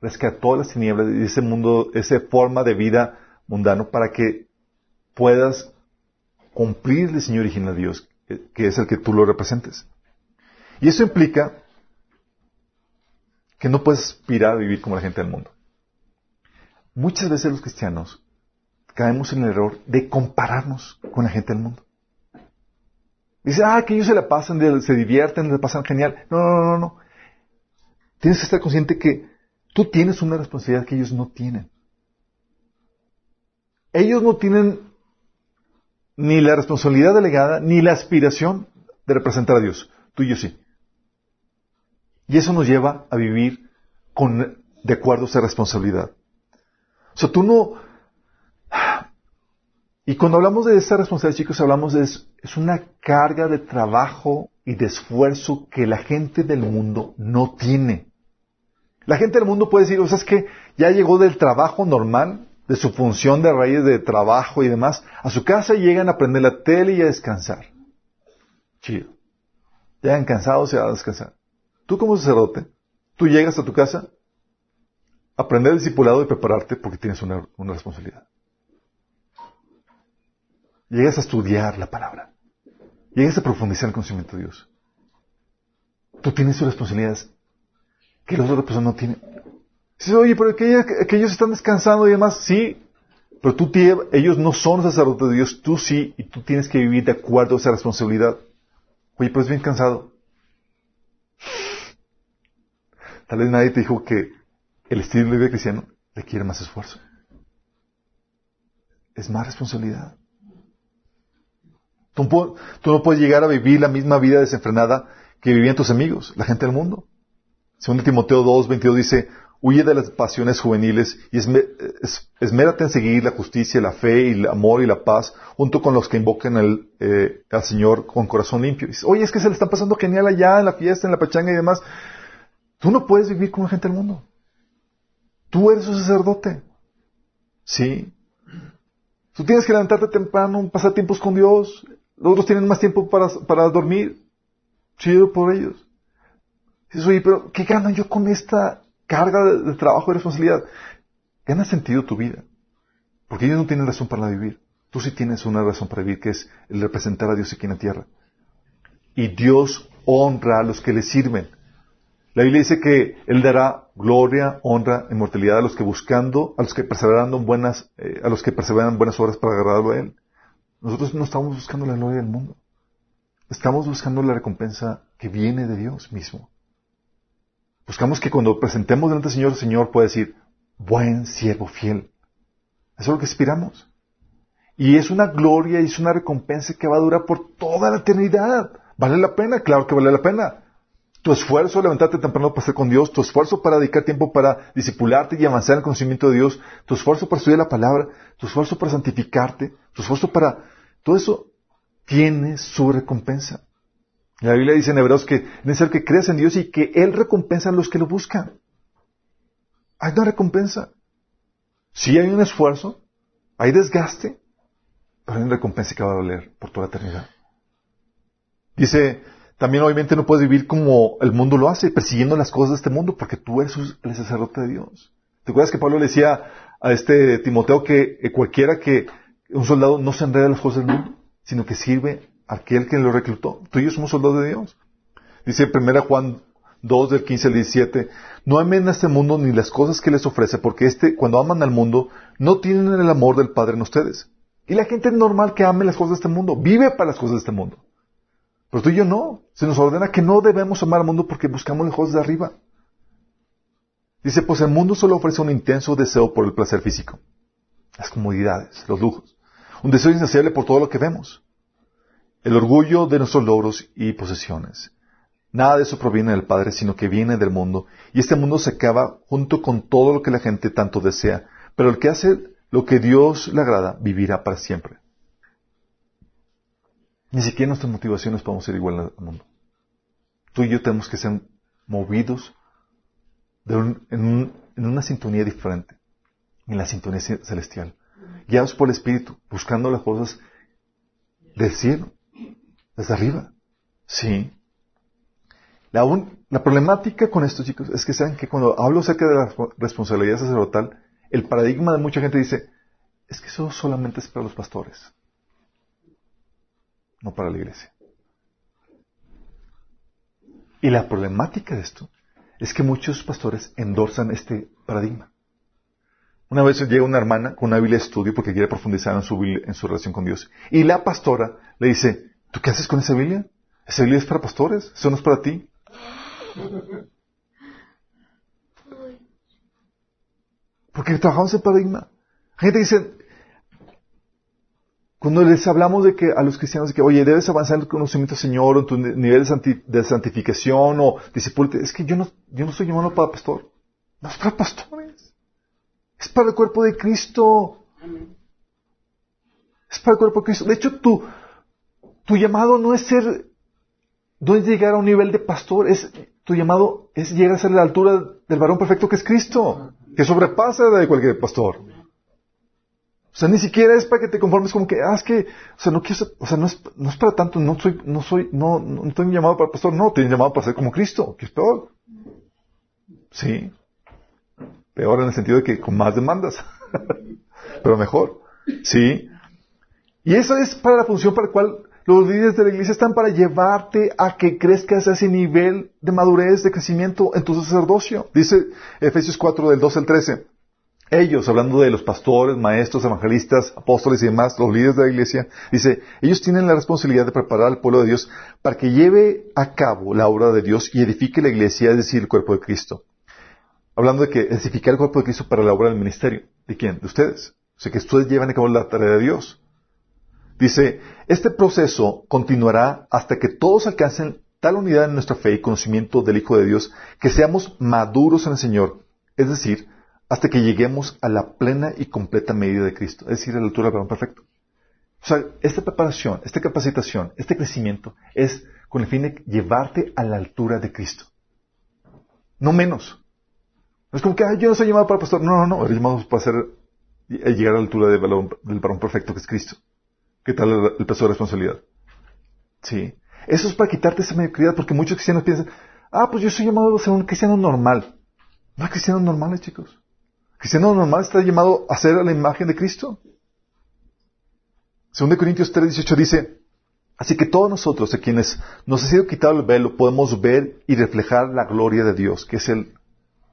Speaker 1: rescató las tinieblas de ese mundo, esa forma de vida mundano para que puedas cumplir el diseño original Dios, que es el que tú lo representes. Y eso implica que no puedes aspirar a vivir como la gente del mundo. Muchas veces los cristianos caemos en el error de compararnos con la gente del mundo. Dice, ah, que ellos se la pasan, se divierten, se pasan genial. No, no, no, no. Tienes que estar consciente que Tú tienes una responsabilidad que ellos no tienen. Ellos no tienen ni la responsabilidad delegada ni la aspiración de representar a Dios. Tú y yo sí. Y eso nos lleva a vivir con, de acuerdo a esa responsabilidad. O sea, tú no... Y cuando hablamos de esa responsabilidad, chicos, hablamos de... Es una carga de trabajo y de esfuerzo que la gente del mundo no tiene. La gente del mundo puede decir, o sea, es que ya llegó del trabajo normal, de su función de raíz de trabajo y demás, a su casa y llegan a prender la tele y a descansar. Chido. Llegan cansados y a descansar. Tú como sacerdote, tú llegas a tu casa aprender discipulado y prepararte porque tienes una, una responsabilidad. Llegas a estudiar la palabra. Llegas a profundizar el conocimiento de Dios. Tú tienes tus responsabilidades que las otras personas no tienen. Dices, oye, pero que, ellos están descansando y demás, sí, pero tú ellos no son sacerdotes de Dios, tú sí, y tú tienes que vivir de acuerdo a esa responsabilidad. Oye, pero es bien cansado. Tal vez nadie te dijo que el estilo de vida cristiano requiere más esfuerzo. Es más responsabilidad. Tú, no puedes llegar a vivir la misma vida desenfrenada que vivían tus amigos, la gente del mundo. Según Timoteo 2, 22 dice, huye de las pasiones juveniles y esmérate en seguir la justicia, la fe, y el amor y la paz, junto con los que invocan eh, al Señor con corazón limpio. oye, es que se le está pasando genial allá en la fiesta, en la pachanga y demás. Tú no puedes vivir con la gente del mundo. Tú eres un sacerdote. ¿Sí? Tú tienes que levantarte temprano, pasar tiempos con Dios. Los otros tienen más tiempo para, para dormir. Chido por ellos. Dices, oye, pero ¿qué gano yo con esta carga de, trabajo y responsabilidad? Gana sentido tu vida. Porque ellos no tienen razón para vivir. Tú sí tienes una razón para vivir, que es el representar a Dios aquí en la tierra. Y Dios honra a los que le sirven. La Biblia dice que Él dará gloria, honra, inmortalidad a los que buscando, a los que perseverando en buenas, eh, a los que perseveran buenas obras para agradarlo a Él. Nosotros no estamos buscando la gloria del mundo. Estamos buscando la recompensa que viene de Dios mismo. Buscamos que cuando presentemos delante del Señor, el Señor pueda decir, buen siervo fiel. Eso es lo que aspiramos. Y es una gloria y es una recompensa que va a durar por toda la eternidad. ¿Vale la pena? Claro que vale la pena. Tu esfuerzo, levantarte temprano para estar con Dios, tu esfuerzo para dedicar tiempo para discipularte y avanzar en el conocimiento de Dios, tu esfuerzo para estudiar la palabra, tu esfuerzo para santificarte, tu esfuerzo para... Todo eso tiene su recompensa. La Biblia dice en Hebreos que es necesario que creas en Dios y que Él recompensa a los que lo buscan. Hay una recompensa. Sí hay un esfuerzo, hay desgaste, pero hay una recompensa que va a valer por toda la eternidad. Dice también obviamente no puedes vivir como el mundo lo hace, persiguiendo las cosas de este mundo, porque tú eres el sacerdote de Dios. ¿Te acuerdas que Pablo le decía a este Timoteo que eh, cualquiera que, un soldado no se enreda en las cosas del mundo, sino que sirve aquel que lo reclutó? Tú y yo somos soldados de Dios. Dice 1 Juan 2 del 15 al 17, no amen a este mundo ni las cosas que les ofrece, porque este, cuando aman al mundo, no tienen el amor del Padre en ustedes. Y la gente normal que ame las cosas de este mundo, vive para las cosas de este mundo. Pero tú y yo no. Se nos ordena que no debemos amar al mundo porque buscamos lejos de arriba. Dice, pues el mundo solo ofrece un intenso deseo por el placer físico, las comodidades, los lujos, un deseo insaciable por todo lo que vemos, el orgullo de nuestros logros y posesiones. Nada de eso proviene del Padre, sino que viene del mundo, y este mundo se acaba junto con todo lo que la gente tanto desea, pero el que hace lo que Dios le agrada vivirá para siempre. Ni siquiera nuestras motivaciones podemos ser igual al mundo. Tú y yo tenemos que ser movidos en, una sintonía diferente, en la sintonía celestial, guiados por el Espíritu, buscando las cosas del cielo, desde arriba. Sí. La, problemática con esto, chicos, es que saben que cuando hablo acerca de la responsabilidad sacerdotal, el paradigma de mucha gente dice, es que eso solamente es para los pastores no para la iglesia. Y la problemática de esto es que muchos pastores endorsan este paradigma. Una vez llega una hermana con una Biblia de estudio porque quiere profundizar en su relación con Dios. Y la pastora le dice, ¿tú qué haces con esa Biblia? Esa Biblia es para pastores, eso no es para ti. Porque trabajamos el paradigma. gente dice, cuando les hablamos de que a los cristianos de que, oye, debes avanzar en el conocimiento del Señor, en tu nivel de, santificación o discipulate, es que yo no, yo no soy llamado para pastor. No es para pastores. Es para el cuerpo de Cristo. Es para el cuerpo de Cristo. De hecho, tu, tu llamado no es ser, no es llegar a un nivel de pastor, es, tu llamado es llegar a ser la altura del varón perfecto que es Cristo, que sobrepasa de cualquier pastor. O sea, ni siquiera es para que te conformes como que, ah, es que, o sea, no quiero, o sea, no es, no es para tanto, no soy, no soy, no, no estoy llamado para pastor, no, estoy llamado para ser como Cristo, que es peor. Sí. Peor en el sentido de que con más demandas. Pero mejor. Sí. Y eso es para la función para la cual los líderes de la iglesia están para llevarte a que crezcas a ese nivel de madurez, de crecimiento en tu sacerdocio. Dice Efesios 4 del 12 al 13. Ellos, hablando de los pastores, maestros, evangelistas, apóstoles y demás, los líderes de la iglesia, dice, ellos tienen la responsabilidad de preparar al pueblo de Dios para que lleve a cabo la obra de Dios y edifique la iglesia, es decir, el cuerpo de Cristo. Hablando de que edificar el cuerpo de Cristo para la obra del ministerio. ¿De quién? De ustedes. O sea, que ustedes llevan a cabo la tarea de Dios. Dice, este proceso continuará hasta que todos alcancen tal unidad en nuestra fe y conocimiento del Hijo de Dios que seamos maduros en el Señor, es decir, hasta que lleguemos a la plena y completa medida de Cristo, es decir, a la altura del varón perfecto. O sea, esta preparación, esta capacitación, este crecimiento es con el fin de llevarte a la altura de Cristo. No menos. No es como que, yo no soy llamado para pastor. No, no, no. Eres llamado para ser, eh, llegar a la altura del varón, del varón perfecto que es Cristo. ¿Qué tal el, peso de responsabilidad? Sí. Eso es para quitarte esa mediocridad, porque muchos cristianos piensan, ah, pues yo soy llamado a ser un cristiano normal. No hay cristianos normales, chicos. cristiano normal está llamado a ser a la imagen de Cristo. Según de Corintios 3.18 dice, así que todos nosotros, a quienes nos ha sido quitado el velo, podemos ver y reflejar la gloria de Dios, que es el,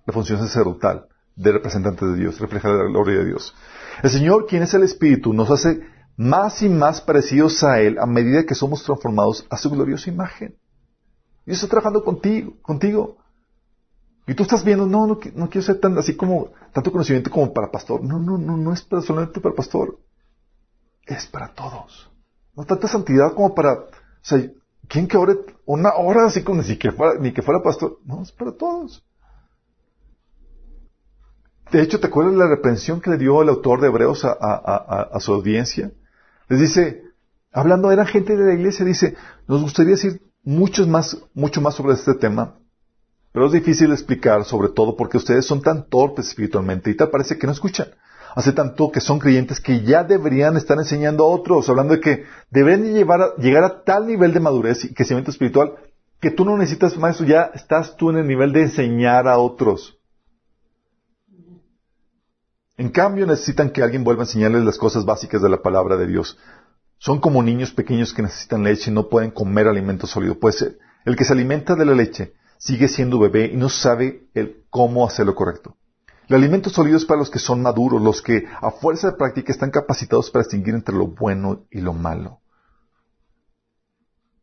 Speaker 1: la función sacerdotal de representante de Dios, reflejar la gloria de Dios. El Señor, quien es el Espíritu, nos hace más y más parecidos a Él a medida que somos transformados a su gloriosa imagen. Dios está trabajando contigo, contigo. Y tú estás viendo, no, no, no quiero ser tan así como, tanto conocimiento como para pastor. No, no, no, no es para, solamente para pastor. Es para todos. No tanta santidad como para, o sea, ¿quién que ore una hora así como ni que fuera, ni que fuera pastor? No, es para todos. De hecho, ¿te acuerdas la reprensión que le dio el autor de Hebreos a su audiencia? Les dice, hablando, eran gente de la iglesia, dice, nos gustaría decir muchos más, mucho más sobre este tema, pero es difícil explicar, sobre todo porque ustedes son tan torpes espiritualmente y tal parece que no escuchan. Hace tanto que son creyentes que ya deberían estar enseñando a otros, hablando de que deben llevar a, llegar a tal nivel de madurez y crecimiento espiritual que tú no necesitas maestro, ya estás tú en el nivel de enseñar a otros. En cambio, necesitan que alguien vuelva a enseñarles las cosas básicas de la palabra de Dios. Son como niños pequeños que necesitan leche y no pueden comer alimento sólido. Pues el que se alimenta de la leche sigue siendo bebé y no sabe el cómo hacerlo correcto. El alimento sólido es para los que son maduros, los que a fuerza de práctica están capacitados para distinguir entre lo bueno y lo malo.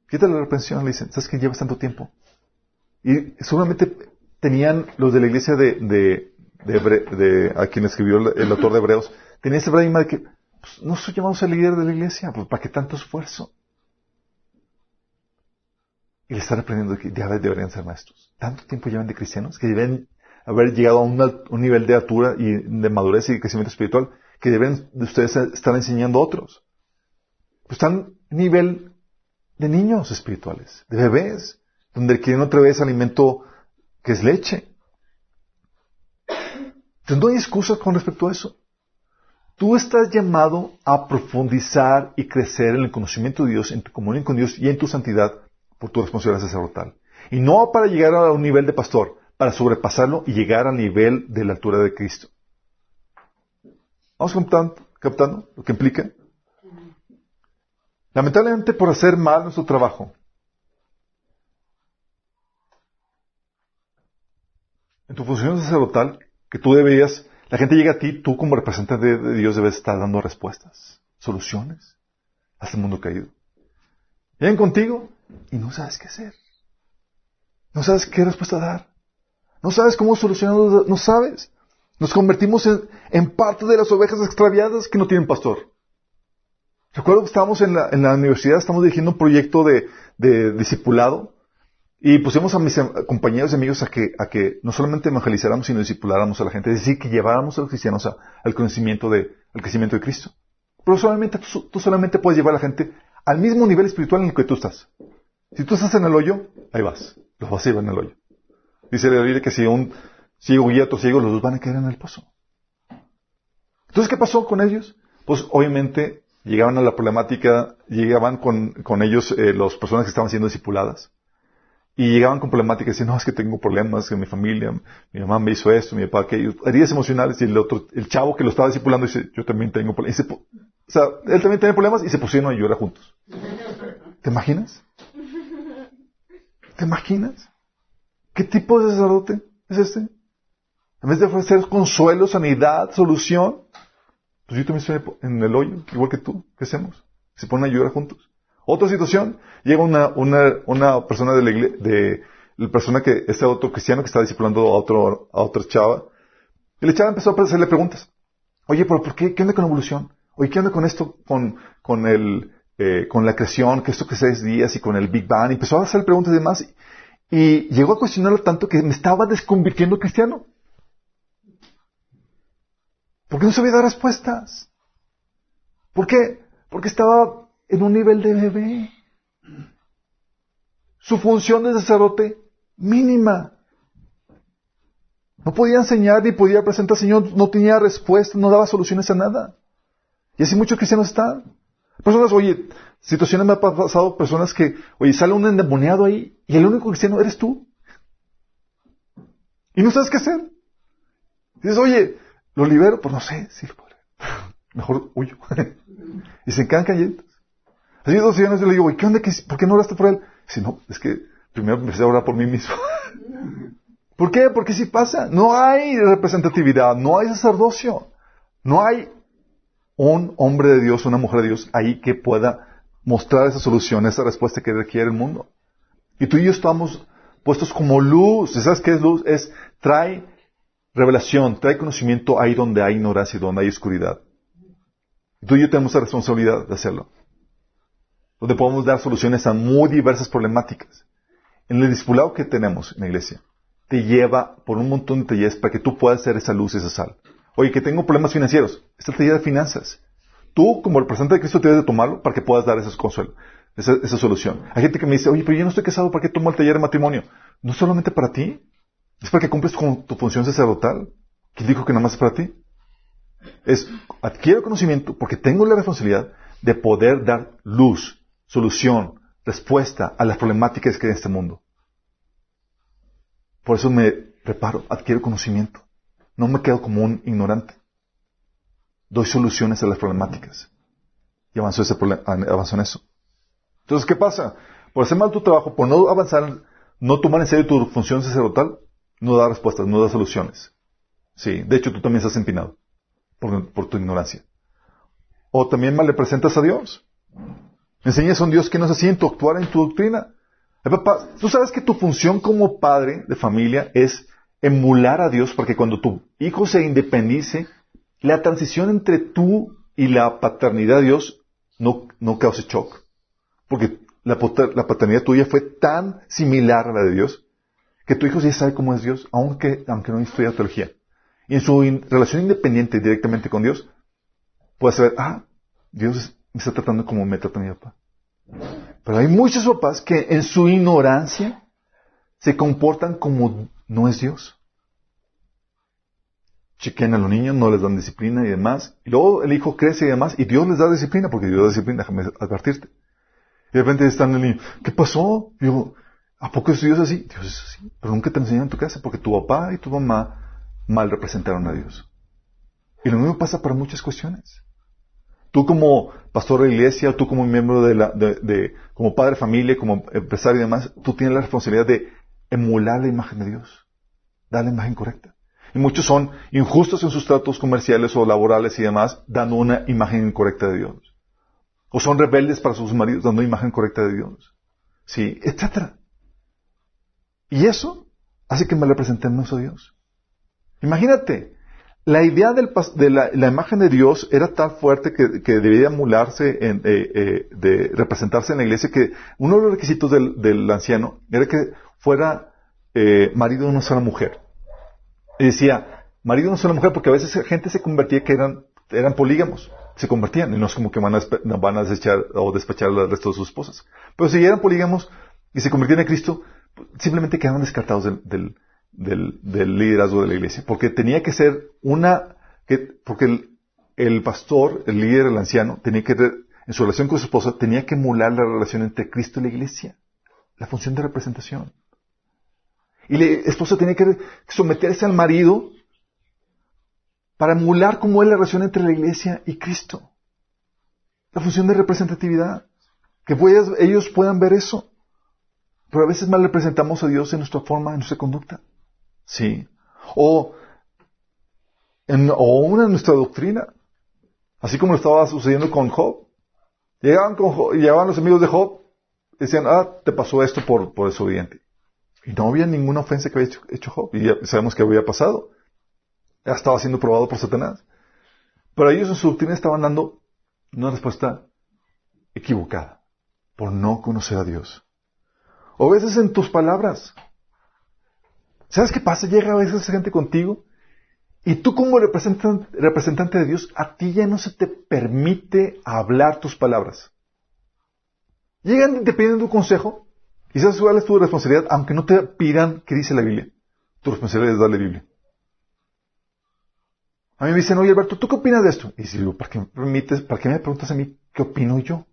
Speaker 1: Quítale la reprensión, le dicen, ¿sabes que llevas tanto tiempo? Y seguramente tenían los de la iglesia de, de, a quien escribió el, autor de Hebreos, tenía ese paradigma de que pues, no soy llamado a ser líder de la iglesia, pues ¿para qué tanto esfuerzo? Y le está reprendiendo que ya deberían ser maestros. Tanto tiempo llevan de cristianos que deben haber llegado a un, un nivel de altura y de madurez y de crecimiento espiritual que deben de ustedes estar enseñando a otros. Pues están nivel de niños espirituales, de bebés, donde quieren otra vez alimento que es leche. Entonces no hay excusas con respecto a eso. Tú estás llamado a profundizar y crecer en el conocimiento de Dios, en tu comunión con Dios y en tu santidad por tu responsabilidad sacerdotal. Y no para llegar a un nivel de pastor, para sobrepasarlo y llegar al nivel de la altura de Cristo. ¿Vamos captando, captando lo que implica? Lamentablemente por hacer mal nuestro trabajo, en tu función sacerdotal, que tú deberías, la gente llega a ti, tú como representante de Dios debes estar dando respuestas, soluciones a este mundo caído. Vienen contigo y no sabes qué hacer. No sabes qué respuesta dar. No sabes cómo solucionarlo, no sabes. Nos convertimos en, parte de las ovejas extraviadas que no tienen pastor. Recuerdo que estábamos en la, en la universidad, estamos dirigiendo un proyecto de, de discipulado y pusimos a mis compañeros y amigos a que, a que no solamente evangelizáramos, sino discipuláramos a la gente, es decir, que lleváramos a los cristianos al conocimiento de, al crecimiento de Cristo. Pero solamente, tú, solamente puedes llevar a la gente al mismo nivel espiritual en el que tú estás. Si tú estás en el hoyo, ahí vas. Los vas a llevar en el hoyo. Dice la Biblia que si un ciego guía a otro ciego, los dos van a caer en el pozo. Entonces, ¿qué pasó con ellos? Pues obviamente llegaban a la problemática, llegaban con, con ellos eh, las personas que estaban siendo discipuladas. Y llegaban con problemáticas, decían, no, es que tengo problemas en mi familia, mi mamá me hizo esto, mi papá aquello, heridas emocionales, y el otro, el chavo que lo estaba discipulando dice, yo también tengo problemas. o sea, él también tiene problemas y se pusieron a llorar juntos. ¿Te imaginas? ¿Te imaginas? ¿Qué tipo de sacerdote es este? En vez de ofrecer consuelo, sanidad, solución, pues yo también estoy en el hoyo, igual que tú. ¿Qué hacemos? Se ponen a llorar juntos. Otra situación, llega una, una, una persona de la iglesia, de la persona que, este otro cristiano que está discipulando a otro, a otra chava, y la chava empezó a hacerle preguntas. Oye, pero ¿por qué? ¿Qué onda con la evolución? Oye, ¿qué onda con esto, con, con el, eh, con la creación, que esto que seis días y con el Big Bang? Y empezó a hacer preguntas y demás. Y llegó a cuestionarlo tanto que me estaba desconvirtiendo cristiano. ¿Por qué no sabía dar respuestas? ¿Por qué? Porque estaba en un nivel de bebé. Su función de sacerdote mínima. No podía enseñar ni podía presentar Señor, no tenía respuesta, no daba soluciones a nada. Y así muchos cristianos están. Personas, oye, situaciones me han pasado, personas que, oye, sale un endemoniado ahí y el único cristiano eres tú. Y no sabes qué hacer. dices, oye, ¿lo libero? Pues no sé, sí, mejor huyo. y se quedan cayendo. Así dos años le digo, ¿qué onda? ¿Por qué no oraste por él? Dice, no, es que primero empecé a orar por mí mismo. ¿Por qué? Porque si pasa. No hay representatividad, no hay sacerdocio, no hay un hombre de Dios, una mujer de Dios ahí que pueda mostrar esa solución, esa respuesta que requiere el mundo. Y tú y yo estamos puestos como luz. ¿Sabes qué es luz? Es trae revelación, trae conocimiento ahí donde hay ignorancia y donde hay oscuridad. Y tú y yo tenemos la responsabilidad de hacerlo. Donde podemos dar soluciones a muy diversas problemáticas. En el discipulado que tenemos en la iglesia, te lleva por un montón de talleres para que tú puedas ser esa luz y esa sal. Oye, que tengo problemas financieros. Esta taller de finanzas. Tú, como representante de Cristo, debes de tomarlo para que puedas dar esos consuelo, esa, esa, solución. Hay gente que me dice, oye, pero yo no estoy casado, ¿para qué tomo el taller de matrimonio? No solamente para ti, es para que cumples con tu función sacerdotal. ¿Quién dijo que nada más es para ti? Es, adquiero conocimiento porque tengo la responsabilidad de poder dar luz, solución, respuesta a las problemáticas que hay en este mundo. Por eso me preparo, adquiero conocimiento. No me quedo como un ignorante. Doy soluciones a las problemáticas. Y avanzo en eso. Entonces, ¿qué pasa? Por hacer mal tu trabajo, por no avanzar, no tomar en serio tu función sacerdotal, no da respuestas, no da soluciones. Sí, de hecho tú también estás empinado por, por tu ignorancia. O también mal le presentas a Dios. Enseñas a un Dios que no se así en tu actuar en tu doctrina. papá, tú sabes que tu función como padre de familia es emular a Dios para que cuando tu hijo se independice, la transición entre tú y la paternidad de Dios no, no cause shock. Porque la, la, paternidad tuya fue tan similar a la de Dios que tu hijo ya sabe cómo es Dios, aunque, aunque no estudia teología. Y en su relación independiente directamente con Dios, puede saber, ah, Dios me está tratando como me trata mi papá. Pero hay muchos papás que en su ignorancia se comportan como no es Dios. Chequen a los niños, no les dan disciplina y demás. Y luego el hijo crece y demás, y Dios les da disciplina, porque Dios da disciplina, déjame advertirte. Y de repente están el niño, ¿qué pasó? Digo, ¿a poco es Dios así? Dios es así. Pero nunca te enseñaron en tu casa, porque tu papá y tu mamá mal representaron a Dios. Y lo mismo pasa para muchas cuestiones. Tú como pastor de iglesia, tú como miembro de la, de, como padre de familia, como empresario y demás, tú tienes la responsabilidad de emular la imagen de Dios. Dar la imagen correcta. Y muchos son injustos en sus tratos comerciales o laborales y demás, dando una imagen incorrecta de Dios. O son rebeldes para sus maridos, dando una imagen correcta de Dios. Sí, etcétera. Y eso hace que me representemos a Dios. Imagínate, la idea de la, imagen de Dios era tan fuerte que, debía emularse, eh, eh, de representarse en la iglesia, que uno de los requisitos del, anciano era que fuera eh, marido de una sola mujer. Y decía, marido de una sola mujer, porque a veces gente se convertía que eran, eran polígamos, se convertían, y no es como que van a, desechar o despachar al resto de sus esposas. Pero si eran polígamos y se convertían en Cristo, simplemente quedaban descartados del, del, liderazgo de la iglesia, porque tenía que ser una, que, porque el, el, pastor, el líder, el anciano, tenía que, en su relación con su esposa, tenía que emular la relación entre Cristo y la iglesia, la función de representación. Y la esposa tenía que someterse al marido para emular cómo es la relación entre la iglesia y Cristo. La función de representatividad. Que ellos puedan ver eso. Pero a veces mal representamos a Dios en nuestra forma, en nuestra conducta. Sí. O en, o una en nuestra doctrina. Así como lo estaba sucediendo con Job. Llegaban, con llegaban los amigos de Job, decían, ah, te pasó esto por, por desobediente. Y no había ninguna ofensa que había hecho, Job. Y ya sabemos que había pasado. Ya estaba siendo probado por Satanás. Pero ellos en su doctrina estaban dando una respuesta equivocada por no conocer a Dios. O veces en tus palabras. ¿Sabes qué pasa? Llega a veces esa gente contigo y tú como representante, de Dios, a ti ya no se te permite hablar tus palabras. Llegan y te piden tu consejo y sabes cuál es tu responsabilidad, aunque no te pidan qué dice la Biblia. Tu responsabilidad es darle Biblia. A mí me dicen, oye Alberto, ¿tú qué opinas de esto? Y digo, ¿para qué me, permites, ¿para qué me preguntas a mí qué opino yo?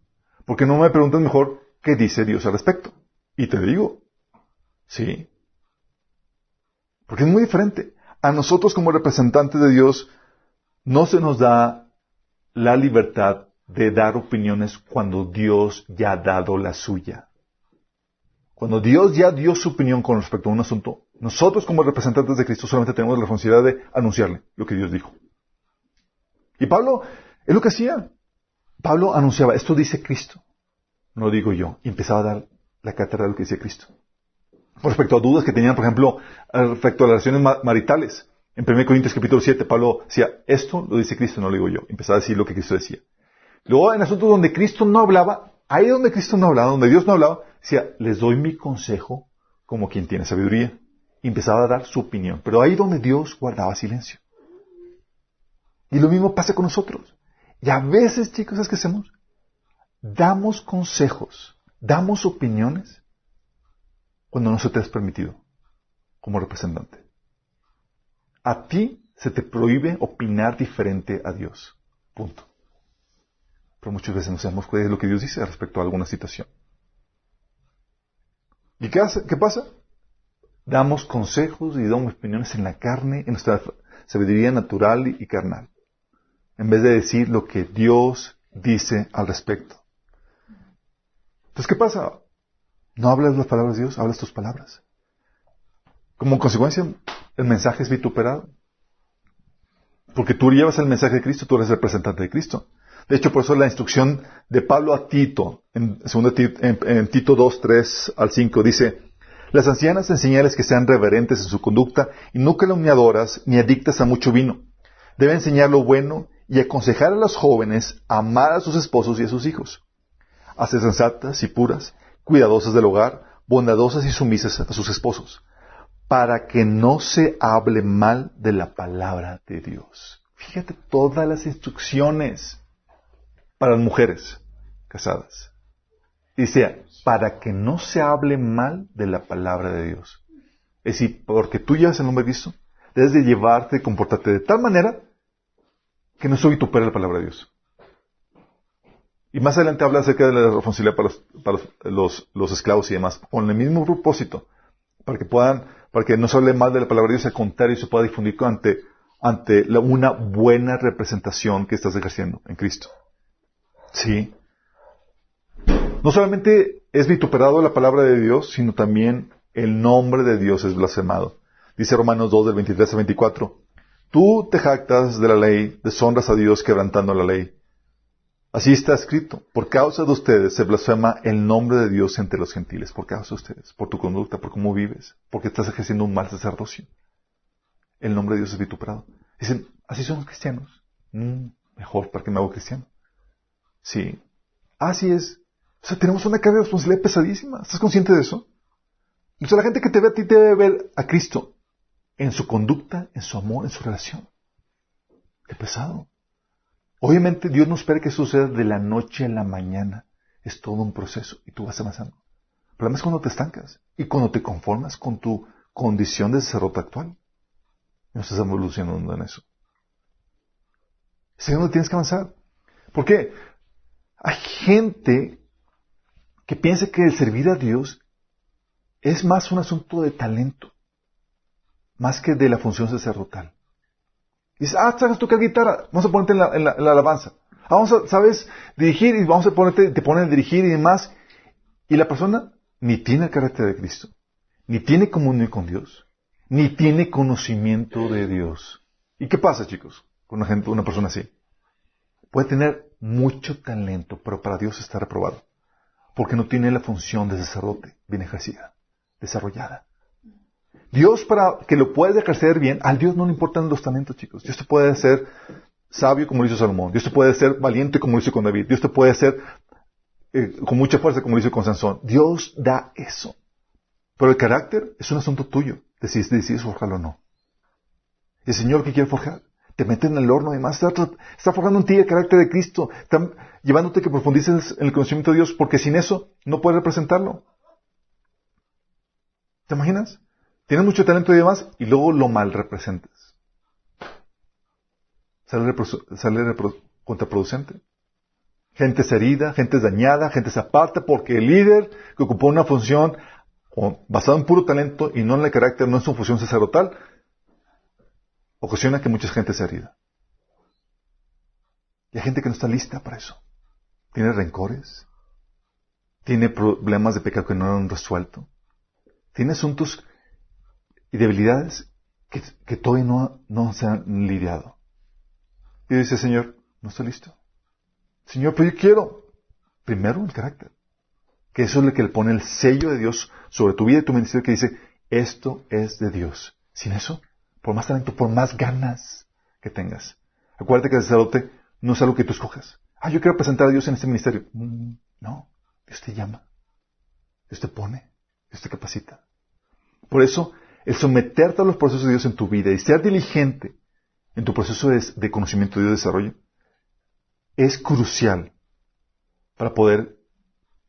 Speaker 1: Porque no me preguntas mejor qué dice Dios al respecto. Y te digo, sí. Porque es muy diferente. A nosotros como representantes de Dios no se nos da la libertad de dar opiniones cuando Dios ya ha dado la suya. Cuando Dios ya dio su opinión con respecto a un asunto, nosotros como representantes de Cristo solamente tenemos la responsabilidad de anunciarle lo que Dios dijo. Y Pablo es lo que hacía. Pablo anunciaba, esto dice Cristo, no digo yo, y empezaba a dar la cátedra de lo que decía Cristo. Respecto a dudas que tenían, por ejemplo, respecto a las relaciones maritales. En 1 Corintios capítulo 7, Pablo decía, esto lo dice Cristo, no lo digo yo. Empezaba a decir lo que Cristo decía. Luego, en asuntos donde Cristo no hablaba, ahí donde Cristo no hablaba, donde Dios no hablaba, decía, les doy mi consejo como quien tiene sabiduría y empezaba a dar su opinión. Pero ahí donde Dios guardaba silencio. Y lo mismo pasa con nosotros. Y a veces, chicos, es que hacemos? Damos consejos, damos opiniones cuando no se te es permitido como representante. A ti se te prohíbe opinar diferente a Dios. Punto. Pero muchas veces no sabemos cuál es lo que Dios dice respecto a alguna situación. ¿Y qué, hace? qué pasa? damos consejos y damos opiniones en la carne, en nuestra sabiduría natural y carnal, en vez de decir lo que Dios dice al respecto. Entonces, ¿qué pasa? No hablas las palabras de Dios, hablas tus palabras. Como consecuencia, el mensaje es vituperado. Porque tú llevas el mensaje de Cristo, tú eres representante de Cristo. De hecho, por eso la instrucción de Pablo a Tito, en, Tito 2, 3 al 5, dice, las ancianas enseñarles que sean reverentes en su conducta y no calumniadoras ni adictas a mucho vino. Debe enseñar lo bueno y aconsejar a los jóvenes a amar a sus esposos y a sus hijos. Ser sensatas y puras, cuidadosas del hogar, bondadosas y sumisas a sus esposos, para que no se hable mal de la palabra de Dios. Fíjate todas las instrucciones para las mujeres casadas. Dice, para que no se hable mal de la palabra de Dios. Es decir, porque tú llevas el nombre de Cristo, debes de llevarte, y comportarte de tal manera que no se vitupere la palabra de Dios. Y más adelante habla acerca de la responsabilidad para, los, los, esclavos y demás, con el mismo propósito, para que puedan, para que no se hable mal de la palabra de Dios, al contrario, se pueda difundir ante, ante una buena representación que estás ejerciendo en Cristo. Sí. No solamente es vituperado la palabra de Dios, sino también el nombre de Dios es blasfemado. Dice Romanos 2 del 23 al 24. Tú te jactas de la ley, deshonras a Dios quebrantando la ley. Así está escrito. Por causa de ustedes se blasfema el nombre de Dios entre los gentiles. Por causa de ustedes. Por tu conducta, por cómo vives. Porque estás ejerciendo un mal sacerdocio. El nombre de Dios es vituperado. Dicen, así son los cristianos. Mm, mejor, ¿para qué me hago cristiano? Sí. Así es. O sea, tenemos una carga de responsabilidad pesadísima. ¿Estás consciente de eso? O sea, la gente que te ve a ti debe ver a Cristo en su conducta, en su amor, en su relación. Qué pesado. Obviamente Dios no espera que suceda de la noche a la mañana. Es todo un proceso y tú vas avanzando. El problema es cuando te estancas y cuando te conformas con tu condición de sacerdote actual. No estás evolucionando en eso. Es donde tienes que avanzar. ¿Por qué? Hay gente que piense que el servir a Dios es más un asunto de talento, más que de la función sacerdotal. Dices, ah, ¿sabes tocar guitarra? Vamos a ponerte en la, alabanza. Ah, vamos a, ¿sabes? Dirigir y vamos a ponerte, te ponen a dirigir y demás. Y la persona ni tiene el carácter de Cristo, ni tiene comunión con Dios, ni tiene conocimiento de Dios. ¿Y qué pasa, chicos, con una, gente, una persona así? Puede tener mucho talento, pero para Dios está reprobado. Porque no tiene la función de sacerdote bien ejercida, desarrollada. Dios, para que lo pueda ejercer bien, al Dios no le importan los talentos, chicos. Dios te puede hacer sabio como lo hizo Salomón. Dios te puede hacer valiente como lo hizo con David. Dios te puede hacer eh, con mucha fuerza como lo hizo con Sansón. Dios da eso. Pero el carácter es un asunto tuyo. Decides, forjarlo o no. El Señor que quiere forjar, te mete en el horno y demás, está, está, forjando en ti el carácter de Cristo, está llevándote que profundices en el conocimiento de Dios, porque sin eso no puedes representarlo. ¿Te imaginas? Tienes mucho talento y demás, y luego lo mal representas. Sale, sale contraproducente. Gente es herida, gente es dañada, gente se aparta porque el líder que ocupó una función basada en puro talento y no en el carácter, no en su función sacerdotal, ocasiona que mucha gente se herida. Y hay gente que no está lista para eso. Tiene rencores, tiene problemas de pecado que no han resuelto, tiene asuntos y debilidades que, todavía no, no, se han lidiado. Y dice, Señor, no estoy listo. Señor, pero yo quiero. Primero el carácter. Que eso es lo que le pone el sello de Dios sobre tu vida y tu ministerio que dice, esto es de Dios. Sin eso, por más talento, por más ganas que tengas. Acuérdate que el sacerdote no es algo que tú escojas. Ah, yo quiero presentar a Dios en este ministerio. Mm, no, Dios te llama. Dios te pone. Dios te capacita. Por eso, el someterte a los procesos de Dios en tu vida y ser diligente en tu proceso de, conocimiento y de desarrollo es crucial para poder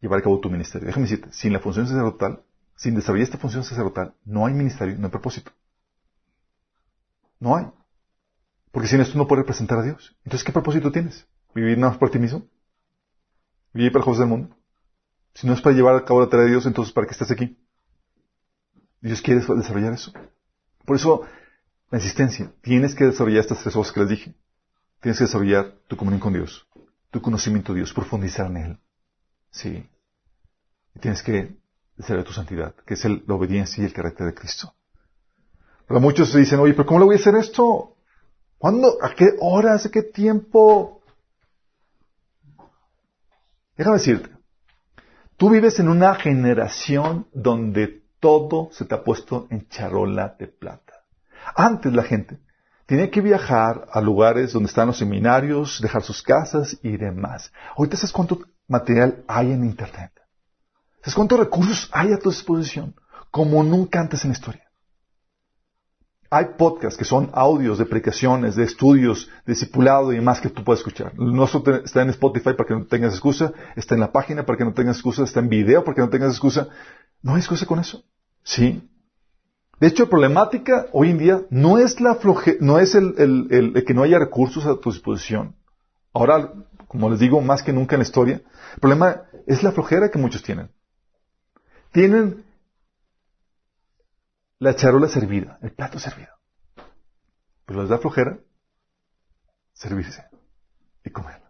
Speaker 1: llevar a cabo tu ministerio. Déjame decirte, sin la función sacerdotal, sin desarrollar esta función sacerdotal, no hay ministerio, no hay propósito. No hay. Porque sin esto no puedes representar a Dios. Entonces, ¿qué propósito tienes? ¿Vivir nada más por ti mismo? ¿Vivir para los del mundo? Si no es para llevar a cabo la tarea de Dios, entonces ¿para qué estás aquí? Dios quiere desarrollar eso. Por eso, la insistencia. Tienes que desarrollar estas tres cosas que les dije. Tienes que desarrollar tu comunión con Dios, tu conocimiento de Dios, profundizar en Él. Sí. Y tienes que desarrollar tu santidad, que es la obediencia y el carácter de Cristo. Pero muchos dicen, oye, pero ¿cómo le voy a hacer esto? ¿Cuándo? ¿A qué horas? ¿A qué tiempo? Déjame decirte, tú vives en una generación donde todo se te ha puesto en charola de plata. Antes la gente tenía que viajar a lugares donde están los seminarios, dejar sus casas y demás. Ahorita sabes cuánto material hay en Internet. ¿Sabes cuántos recursos hay a tu disposición? Como nunca antes en la historia. Hay podcasts que son audios de predicaciones, de estudios, de discipulado y demás que tú puedes escuchar. El nuestro está en Spotify para que no tengas excusa, está en la página para que no tengas excusa, está en video para que no tengas excusa. No hay excusa con eso. Sí. De hecho, la problemática hoy en día no es, la no es el, que no haya recursos a tu disposición. Ahora, como les digo, más que nunca en la historia, el problema es la flojera que muchos tienen. Tienen la charola servida, el plato servido. Pero les da flojera servirse y comer.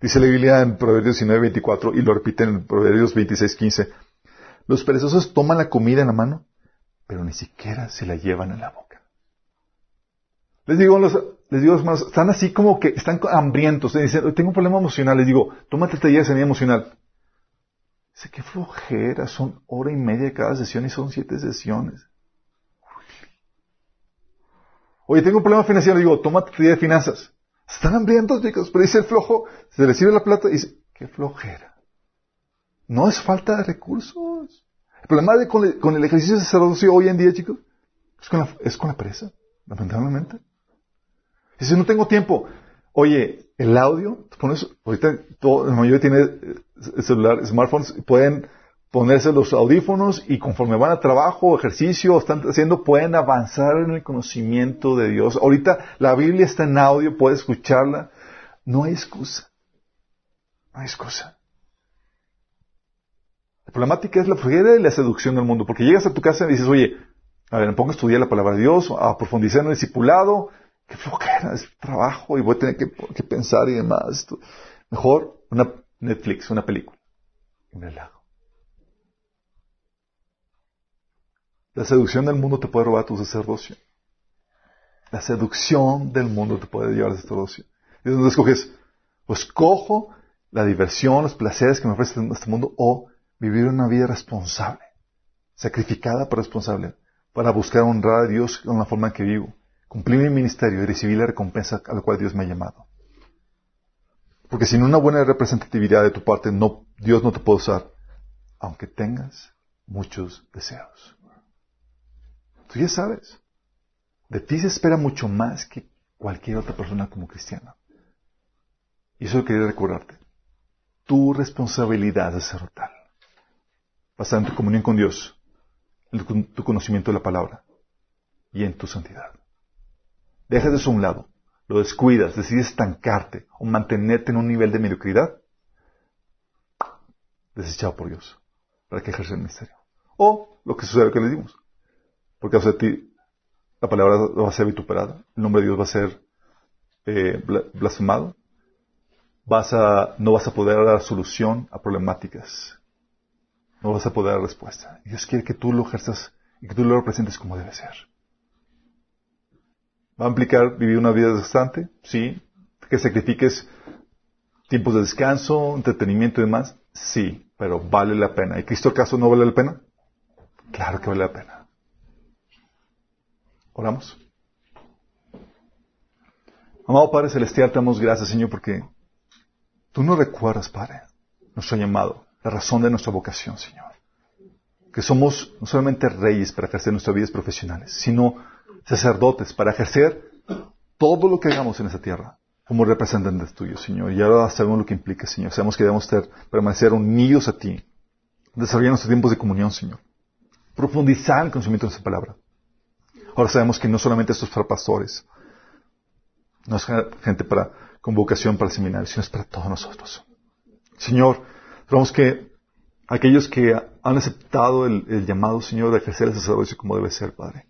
Speaker 1: Dice la Biblia en Proverbios 19.24 y lo repite en Proverbios 26.15. Los perezosos toman la comida en la mano pero ni siquiera se la llevan en la boca. Les digo, los, les digo, hermanos, están así como que están hambrientos. Dicen, tengo un problema emocional. Les digo, tómate esta de sanidad emocional. Dice, qué flojera, son hora y media de cada sesión y son siete sesiones. Oye, tengo un problema financiero. Digo, tómate tu día de finanzas. Están hambrientos, chicos. Pero dice el flojo, se le sirve la plata y dice, qué flojera. No es falta de recursos. El problema de con, el, ejercicio de sacerdocio hoy en día, chicos, es con la, es con la pereza, lamentablemente. Dice, no tengo tiempo. Oye, el audio, pones, ahorita todo, la mayoría tiene eh, celular, smartphones, pueden ponerse los audífonos y conforme van a trabajo, ejercicio, están haciendo, pueden avanzar en el conocimiento de Dios. Ahorita la Biblia está en audio, puedes escucharla. No hay excusa. No hay excusa. La problemática es la flojera y la seducción del mundo, porque llegas a tu casa y dices, oye, a ver, me pongo a estudiar la palabra de Dios, a profundizar en el discipulado, qué flojera, es trabajo y voy a tener que, pensar y demás. Mejor una Netflix, una película. La seducción del mundo te puede robar tu sacerdocio. La seducción del mundo te puede llevar a esta Y entonces escoges, o escojo la diversión, los placeres que me ofrece este mundo, o vivir una vida responsable, sacrificada pero responsable, para buscar honrar a Dios con la forma en que vivo, cumplir mi ministerio y recibir la recompensa a la cual Dios me ha llamado. Porque sin una buena representatividad de tu parte, no, Dios no te puede usar, aunque tengas muchos deseos. Tú ya sabes. De ti se espera mucho más que cualquier otra persona como cristiana. Y eso quería recordarte. Tu responsabilidad es sacerdotal. Basada en tu comunión con Dios, en tu conocimiento de la palabra y en tu santidad. Dejas eso a un lado, lo descuidas, decides estancarte o mantenerte en un nivel de mediocridad, desechado por Dios, para que ejerza el misterio. O lo que sucede que le dimos. Porque a ti la palabra va a ser vituperada, el nombre de Dios va a ser eh, blasfemado, vas a, no vas a poder dar solución a problemáticas, no vas a poder dar respuesta. Dios quiere que tú lo ejerzas y que tú lo representes como debe ser. ¿Va a implicar vivir una vida desgastante? Sí. ¿Que sacrifiques tiempos de descanso, entretenimiento y demás? Sí, pero vale la pena. ¿Y Cristo acaso no vale la pena? Claro que vale la pena. Oramos. Amado Padre Celestial, te damos gracias, Señor, porque tú nos recuerdas, Padre, nuestro llamado, la razón de nuestra vocación, Señor. Que somos no solamente reyes para ejercer nuestras vidas profesionales, sino sacerdotes para ejercer todo lo que hagamos en esta tierra como representantes tuyos, Señor. Y ahora sabemos lo que implica, Señor. Sabemos que debemos ser, permanecer unidos a ti, desarrollar nuestros tiempos de comunión, Señor. Profundizar el conocimiento de esa palabra. Ahora sabemos que no solamente esto es no es gente para convocación para el seminario, sino es para todos nosotros. Señor, esperamos que aquellos que han aceptado el, llamado, Señor, de ejercer el sacerdocio como debe ser, Padre,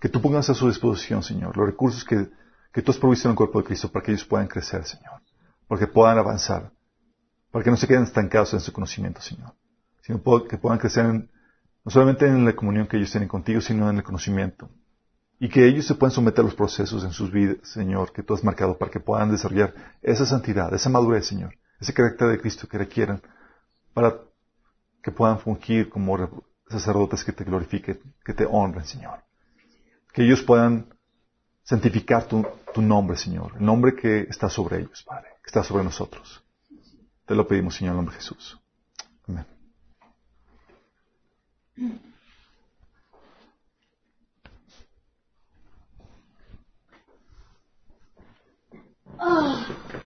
Speaker 1: que tú pongas a su disposición, Señor, los recursos que tú has provisto en el cuerpo de Cristo para que ellos puedan crecer, Señor, para que puedan avanzar, para que no se queden estancados en su conocimiento, Señor, sino que puedan crecer no solamente en la comunión que ellos tienen contigo, sino en el conocimiento, y que ellos se puedan someter a los procesos en sus vidas, Señor, que tú has marcado para que puedan desarrollar esa santidad, esa madurez, Señor, ese carácter de Cristo que requieran para que puedan fungir como sacerdotes que te glorifiquen, que te honren, Señor. Que ellos puedan santificar tu, tu nombre, Señor, el nombre que está sobre ellos, Padre, que está sobre nosotros. Te lo pedimos, Señor, en el nombre de Jesús. Amén. Oh.